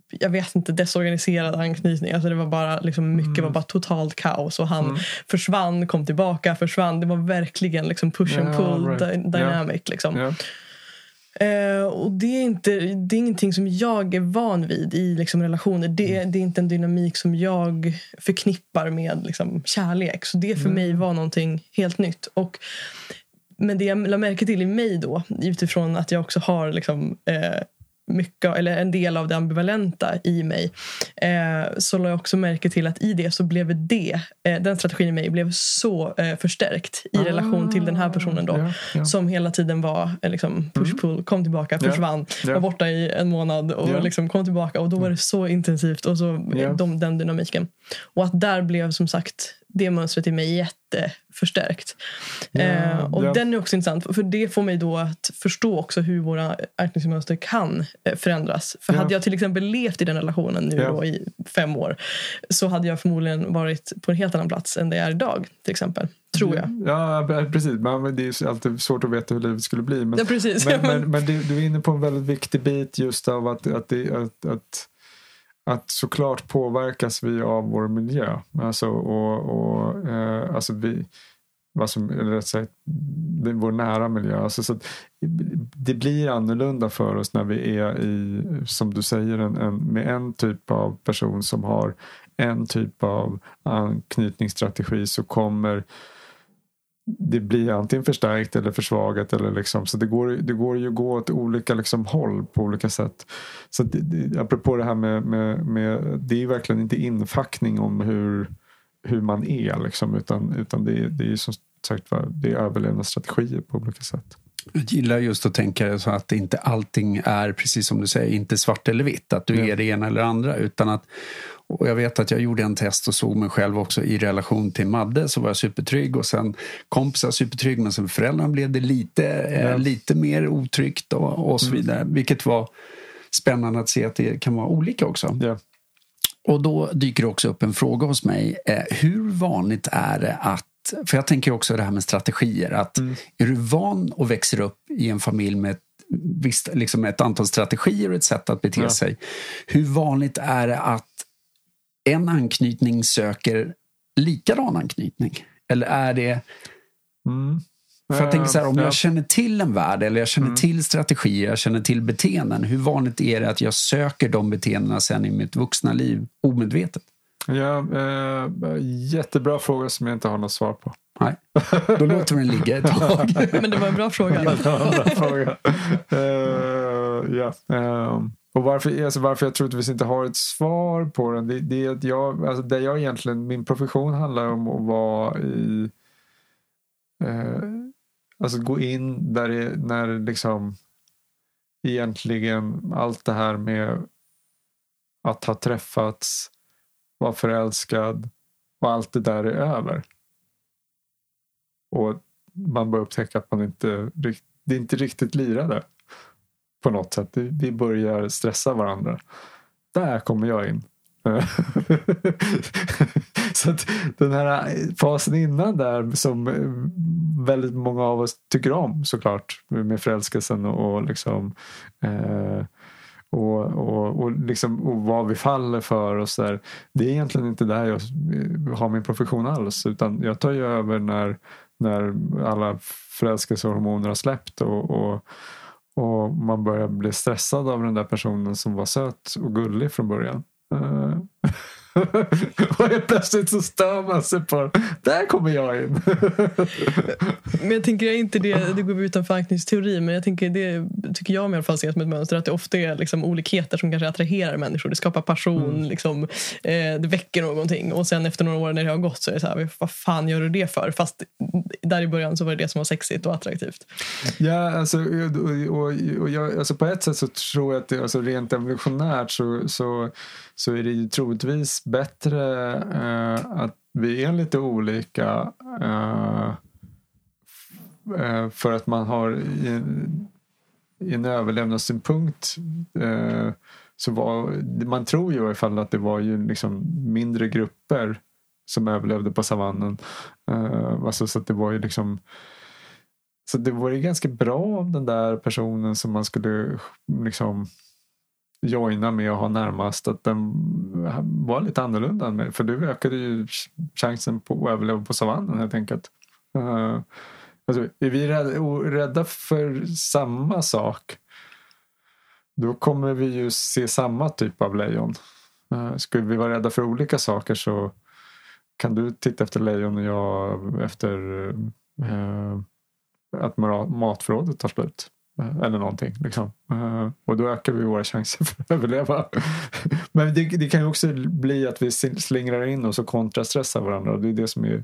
jag vet inte, desorganiserad anknytning. Alltså det var bara, liksom, mycket mm. var bara totalt kaos. Och han mm. försvann, kom tillbaka, försvann. Det var verkligen liksom push and pull yeah, right. dynamic. Yeah. Liksom. Yeah. Eh, och det är, inte, det är ingenting som jag är van vid i liksom, relationer. Det, mm. det är inte en dynamik som jag förknippar med liksom, kärlek. Så det för mm. mig var någonting helt nytt. Och, men det jag lade märke till i mig då, utifrån att jag också har liksom, eh, mycket, eller en del av det ambivalenta i mig eh, så lade jag också märke till att i det så blev det, eh, den strategin i mig blev så eh, förstärkt i ah, relation till den här personen då. Ja, ja. Som hela tiden var eh, liksom, push-pull, mm. kom tillbaka, försvann, ja, var borta i en månad och liksom, kom tillbaka. Och då var det så intensivt och så de, den dynamiken. Och att där blev som sagt det mönstret i mig jätteförstärkt. Eh, och ja. den är också intressant, för det får mig då att förstå också hur våra anknytningsmönster kan eh, förändras. För Ja. hade jag till exempel levt i den relationen nu då i fem år så hade jag förmodligen varit på en helt annan plats än det jag är idag, till exempel. Tror jag. Ja, precis. Men det är alltid svårt att veta hur livet skulle bli. Men, Ja, precis. men, men, men du, du är inne på en väldigt viktig bit just av att, att, det, att, att, att såklart påverkas vi av vår miljö. Alltså, och, och, eh, alltså vi, vad som, eller rätt sagt, det är vår nära miljö. Alltså, så att, det blir annorlunda för oss när vi är i, som du säger, en, en, med en typ av person som har en typ av anknytningsstrategi så kommer det blir antingen förstärkt eller försvagat. Eller liksom, så det går, det går ju att gå åt olika liksom håll på olika sätt. Så det, det, apropå det här med, med, med det är ju verkligen inte infackning om hur, hur man är liksom, utan, utan det, det är ju som sagt var, det är överlevnadsstrategier på olika sätt. Jag gillar just att tänka så att inte allting är, precis som du säger, inte svart eller vitt. Att du Ja. är det ena eller andra. Utan att, och jag vet att jag gjorde en test och såg mig själv också i relation till Madde så var jag supertrygg och sen kompisar supertrygg men sen föräldrarna blev det lite, eh, Ja. lite mer otryggt och, och så Mm. vidare. Vilket var spännande att se att det kan vara olika också. Ja. Och då dyker det också upp en fråga hos mig. Eh, hur vanligt är det att, för jag tänker också det här med strategier, att Mm. är du van och växer upp i en familj med ett, visst, liksom ett antal strategier och ett sätt att bete Ja. sig. Hur vanligt är det att en anknytning söker likadan anknytning? Eller är det, Mm. för jag tänker så här, om Ja. jag känner till en värld eller jag känner Mm. till strategier, jag känner till beteenden. Hur vanligt är det att jag söker de beteendena sen i mitt vuxna liv omedvetet? Ja, eh, jättebra fråga som jag inte har något svar på. Nej, då låter vi den ligga ett tag. Men det var en bra fråga. Bra fråga. Eh, ja. eh, och varför, alltså varför jag troligtvis inte har ett svar på den. Det, det är att jag, alltså det jag egentligen, min profession handlar om att vara i eh, Alltså gå in där det, när liksom egentligen allt det här med att ha träffats, vara förälskad och allt det där är över. Och man börjar upptäcka att man inte, det är inte riktigt lirade på något sätt. Vi börjar stressa varandra. Där kommer jag in. Så att den här fasen innan där som eh, väldigt många av oss tycker om såklart med förälskelsen och, och liksom eh, och, och, och, liksom, och vad vi faller för och så där. Det är egentligen inte där jag eh, har min profession alls utan jag tar ju över när, när alla förälskelsehormoner har släppt och, och, och man börjar bli stressad av den där personen som var söt och gullig från början. Eh, Och helt plötsligt så stör man sig på Där kommer jag in. Men jag tänker inte det, det går utanför anknytningsteori, men jag tänker det tycker jag i alla fall ser som ett mönster att det ofta är liksom olikheter som kanske attraherar människor. Det skapar passion, liksom, eh, det väcker någonting och sen efter några år när det har gått så är det så här, vad fan gör du det för? Fast där i början så var det det som var sexigt och attraktivt. Ja, alltså, och, och, och jag, alltså på ett sätt så tror jag att det, alltså rent evolutionärt så, så, så är det ju troligtvis bättre eh, att vi är lite olika eh, eh för att man har i, i en överlevnadssynpunkt eh, så var, man tror ju i alla fall att det var ju liksom mindre grupper som överlevde på savannen. Eh, alltså så att det var ju liksom så det vore ganska bra om den där personen som man skulle liksom joina med och ha närmast att den var lite annorlunda än mig. För du ökade ju chansen på att överleva på savannen helt enkelt. Uh, alltså, är vi rädda, för samma sak då kommer vi ju se samma typ av lejon. Uh, skulle vi vara rädda för olika saker så kan du titta efter lejon och jag efter uh, att matförrådet tar slut. Eh, eller någonting. Liksom. Eh, och då ökar vi våra chanser för att överleva. Men det, det kan ju också bli att vi slingrar in oss och kontrastressar varandra. Det är det som är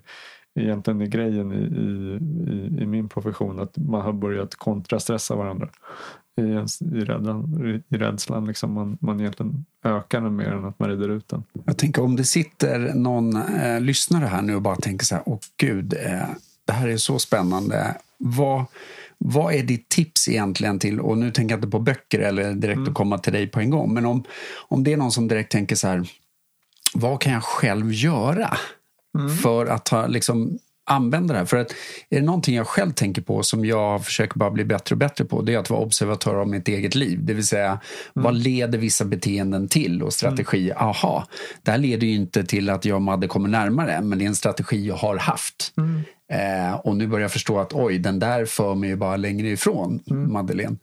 egentligen är grejen i, i, i, i min profession. Att man har börjat kontrastressa varandra i, i, rädslan. I rädslan liksom man, man egentligen ökar den mer än att man rider ut den. Jag tänker om det sitter någon eh, lyssnare här nu och bara tänker så här, åh gud, eh, det här är så spännande. Vad, vad är ditt tips egentligen till, och nu tänker jag inte på böcker eller direkt mm. att komma till dig på en gång, men om, om det är någon som direkt tänker så här, vad kan jag själv göra mm. för att ha, liksom, använda det här? För att är det någonting jag själv tänker på som jag försöker bara bli bättre och bättre på, det är att vara observatör av mitt eget liv. Det vill säga, mm. vad leder vissa beteenden till och strategi? Mm. Aha, det här leder ju inte till att jag och Madde kommer närmare, men det är en strategi jag har haft. Mm. Eh, och nu börjar jag förstå att oj, den där för mig bara längre ifrån mm. Madeleine.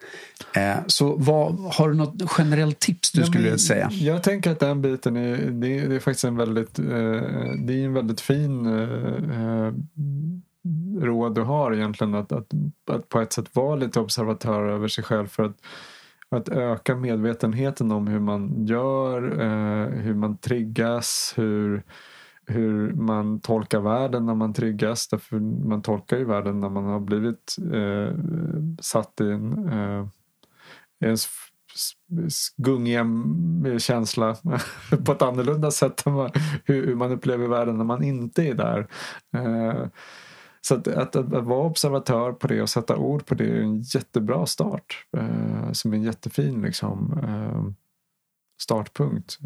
Eh, så vad, har du något generellt tips du ja, skulle men, säga? Jag tänker att den biten är, det är, det är faktiskt en väldigt, eh, det är en väldigt fin eh, råd du har egentligen. Att, att, att på ett sätt vara lite observatör över sig själv för att att öka medvetenheten om hur man gör, hur man triggas, hur, hur man tolkar världen när man triggas. Därför man tolkar ju världen när man har blivit eh, satt i en, eh, en gungiga känsla på ett annorlunda sätt än man, hur, man upplever världen när man inte är där. Eh, så att, att, att, att, vara observatör på det och sätta ord på det är en jättebra start. Som som en jättefin liksom, eh, startpunkt.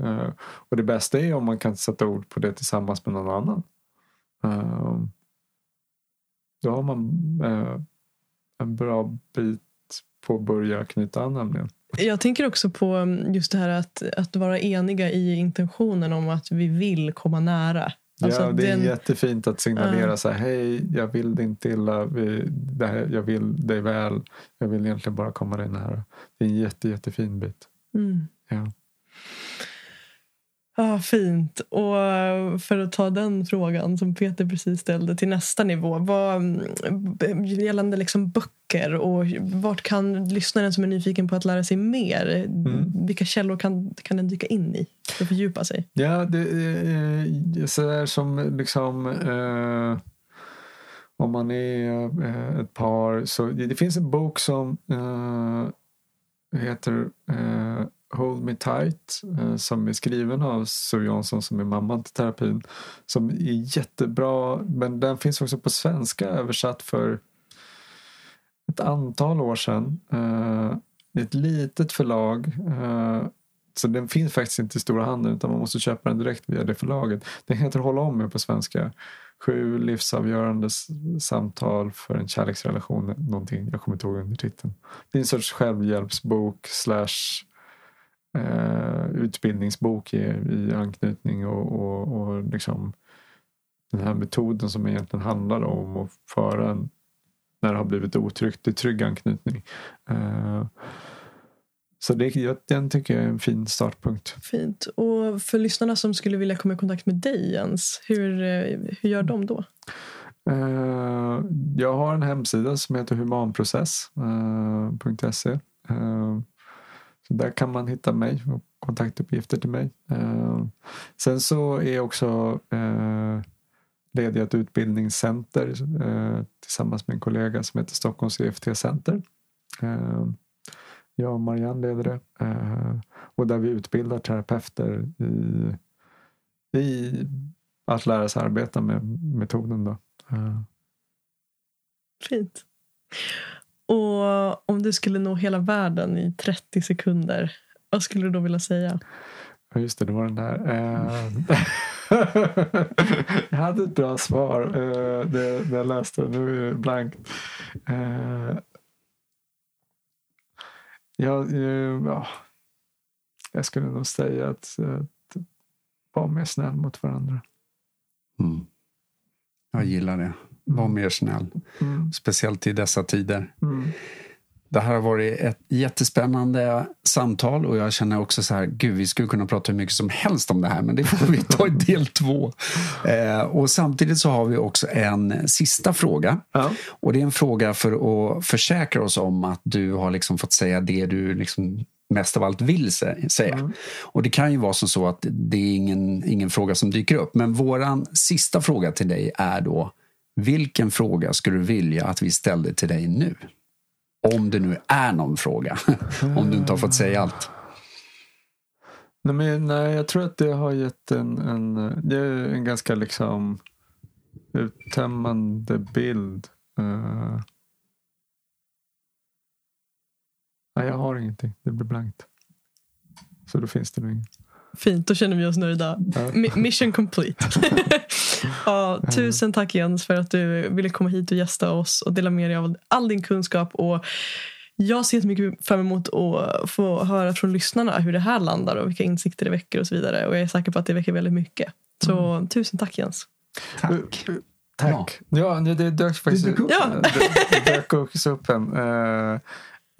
Och det bästa är om man kan sätta ord på det tillsammans med någon annan. Då har man en bra bit på att börja knyta an nämligen. Jag tänker också på mm, just det här att, att vara eniga i intentionen om att vi vill komma nära. Alltså ja, det är den... jättefint att signalera så här, hej, jag vill dig inte illa, vi, det här, jag vill dig väl, jag vill egentligen bara komma dig nära. Det är en jätte, jättefin bit. Mm. Ja. Ja, ah, fint. Och för att ta den frågan som Peter precis ställde till nästa nivå. Vad, gällande liksom böcker och vart kan lyssnaren som är nyfiken på att lära sig mer, mm. vilka källor kan, kan den dyka in i för att fördjupa sig? Ja, det är sådär som liksom eh, om man är eh, ett par så det, det, finns en bok som eh, heter eh, Hold Me Tight eh, som är skriven av Sue Jansson som är mamman till terapin. Som är jättebra men den finns också på svenska översatt för ett antal år sedan. Eh, ett litet förlag. Eh, så den finns faktiskt inte i stora handeln utan man måste köpa den direkt via det förlaget. Den heter Hålla om mig på svenska. Sju livsavgörande samtal för en kärleksrelation. Någonting, jag kommer inte ihåg under titeln. Det är en sorts självhjälpsbok slash eh, utbildningsbok i, i anknytning och, och, och liksom den här metoden som egentligen handlar om att föra en, när det har blivit otryggt, i trygg anknytning. Eh, så det, den tycker jag är en fin startpunkt. Fint. Och för lyssnarna som skulle vilja komma i kontakt med dig Jens, hur, eh, hur gör de då? Jag har en hemsida som heter humanprocess.se. Där kan man hitta mig och kontaktuppgifter till mig. Eh, sen så är jag också eh, ledig ett utbildningscenter eh, tillsammans med en kollega som heter Stockholms EFT-center. Eh, jag och Marianne leder det. Eh, och där vi utbildar terapeuter i, i att lära sig arbeta med metoden. Då. Eh. Fint. Och om du skulle nå hela världen i 30 sekunder, vad skulle du då vilja säga? Just det, det var den där. Uh, jag hade ett bra svar uh, det, det jag läste. Nu är det blankt. Uh, ja, ja, jag skulle nog säga att, att vara mer snäll mot varandra. Mm. Jag gillar det. Var mer snäll. Mm. Speciellt i dessa tider. Mm. Det här har varit ett jättespännande samtal och jag känner också så här, gud vi skulle kunna prata hur mycket som helst om det här men det får vi ta i del två. Eh, och samtidigt så har vi också en sista fråga. Ja. Och det är en fråga för att försäkra oss om att du har liksom fått säga det du liksom mest av allt vill säga. Mm. Och det kan ju vara som så att det är ingen, ingen fråga som dyker upp. Men våran sista fråga till dig är då Vilken fråga skulle du vilja att vi ställde till dig nu? Om det nu är någon fråga. Om du inte har fått säga allt. Nej, men, nej, jag tror att det har gett en, en, det är en ganska liksom uttömmande bild. Uh, nej, jag har ingenting. Det blir blankt. Så då finns det nog inget. Fint, då känner vi oss nöjda. Ja. Mission complete. ja, tusen tack Jens för att du ville komma hit och gästa oss och dela med dig av all din kunskap. Och jag ser mycket fram emot att få höra från lyssnarna hur det här landar och vilka insikter det väcker och så vidare. Och jag är säker på att det väcker väldigt mycket. Så mm. tusen tack Jens. Tack. Tack. Ja, ja det dök faktiskt det, ja. det, dök också upp en. Uh,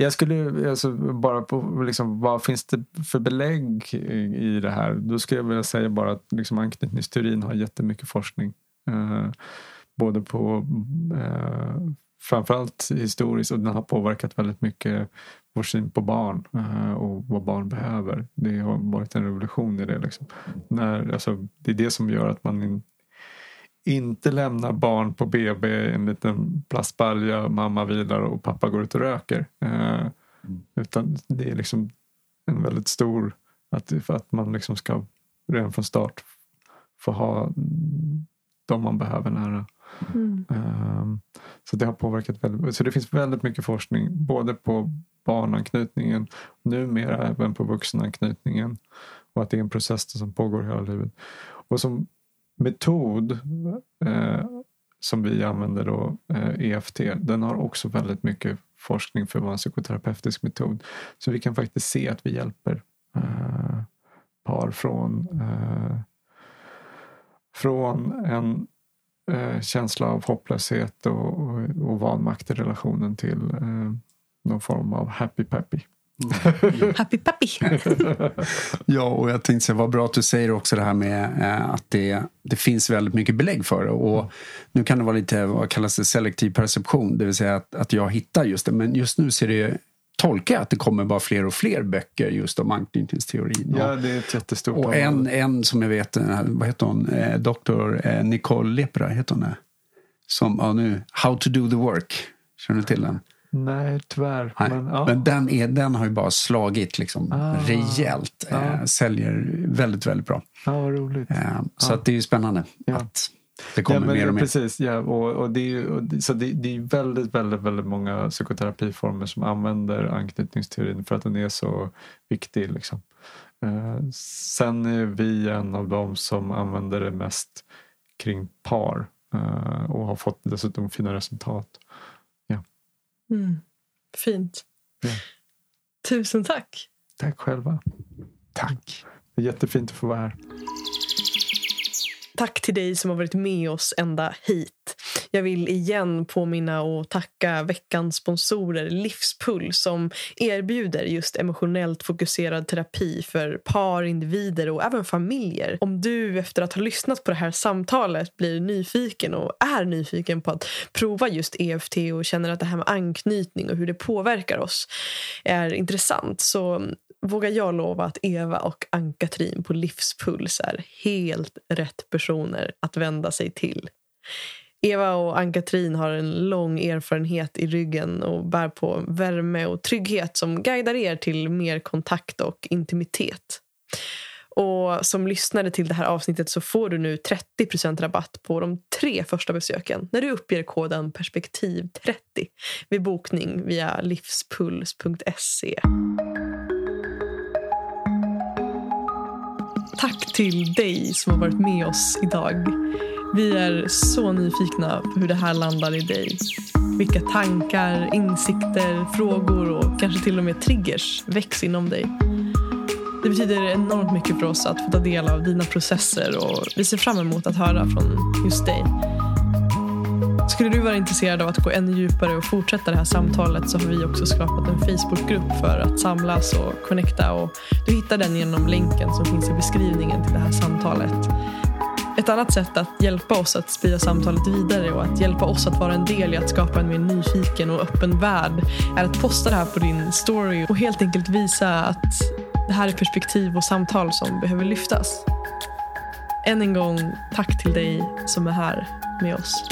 jag skulle alltså, bara på liksom, vad finns det för belägg i det här? Då skulle jag vilja säga bara att liksom, anknytningsteorin har jättemycket forskning. Eh, både på eh, framförallt historiskt och den har påverkat väldigt mycket vår syn på barn eh, och vad barn behöver. Det har varit en revolution i det. Liksom. När, alltså, det är det som gör att man inte lämnar barn på BB i en liten plastbalja, mamma vilar och pappa går ut och röker. Uh, mm. Utan det är liksom en väldigt stor, att, för att man liksom ska redan från start få ha de man behöver nära. Mm. Um, så det har påverkat väldigt Så det finns väldigt mycket forskning både på barnanknytningen, numera även på vuxenanknytningen och att det är en process som pågår hela livet. Och som metod eh, som vi använder då, eh, EFT, den har också väldigt mycket forskning för att vara en psykoterapeutisk metod. Så vi kan faktiskt se att vi hjälper eh, par från, eh, från en eh, känsla av hopplöshet och, och, och vanmakt i relationen till eh, någon form av happy peppy. Mm. Happy peppy. ja, och jag tänkte säga, vad bra att du säger också det här med eh, att det, det finns väldigt mycket belägg för det. Och nu kan det vara lite, vad kallas det, selektiv perception, det vill säga att, att jag hittar just det. Men just nu ser det tolkar jag att det kommer bara fler och fler böcker just om anknytningsteorin. Ja, det är ett jättestort Och en, en som jag vet, eh, vad heter hon, eh, doktor eh, Nicole Lepra heter hon det? Som, ja nu, How to do the work. Känner du till den? Nej, tyvärr. Nej, men, ja. men den, är, den har ju bara slagit liksom ah, rejält. Ja. Eh, säljer väldigt, väldigt bra. Ja, vad roligt. Eh, så att det är ju spännande ja. att det kommer ja, men, mer och mer. Precis, ja. Och, och det är, och det, så det, det, är väldigt, väldigt, väldigt många psykoterapiformer som använder anknytningsteorin för att den är så viktig. Liksom. Eh, sen är vi en av dem som använder det mest kring par eh, och har fått dessutom fina resultat. Mm. Fint. Ja. Tusen tack. Tack själva. Tack. Det är jättefint att få vara här. Tack till dig som har varit med oss ända hit. Jag vill igen påminna och tacka veckans sponsorer Livspuls som erbjuder just emotionellt fokuserad terapi för par, individer och även familjer. Om du efter att ha lyssnat på det här samtalet blir nyfiken och är nyfiken på att prova just EFT och känner att det här med anknytning och hur det påverkar oss är intressant så vågar jag lova att Eva och Ann-Katrin på Livspuls är helt rätt personer att vända sig till. Eva och Ann-Katrin har en lång erfarenhet i ryggen och bär på värme och trygghet som guidar er till mer kontakt och intimitet. Och Som lyssnare till det här avsnittet så får du nu 30% rabatt på de tre första besöken när du uppger koden perspektiv30 vid bokning via livspuls.se. Tack till dig som har varit med oss idag. Vi är så nyfikna på hur det här landar i dig. Vilka tankar, insikter, frågor och kanske till och med triggers väcks inom dig. Det betyder enormt mycket för oss att få ta del av dina processer och vi ser fram emot att höra från just dig. Skulle du vara intresserad av att gå ännu djupare och fortsätta det här samtalet så har vi också skapat en Facebookgrupp för att samlas och connecta. Och du hittar den genom länken som finns i beskrivningen till det här samtalet. Ett annat sätt att hjälpa oss att sprida samtalet vidare och att hjälpa oss att vara en del i att skapa en mer nyfiken och öppen värld är att posta det här på din story och helt enkelt visa att det här är perspektiv och samtal som behöver lyftas. Än en gång, tack till dig som är här med oss.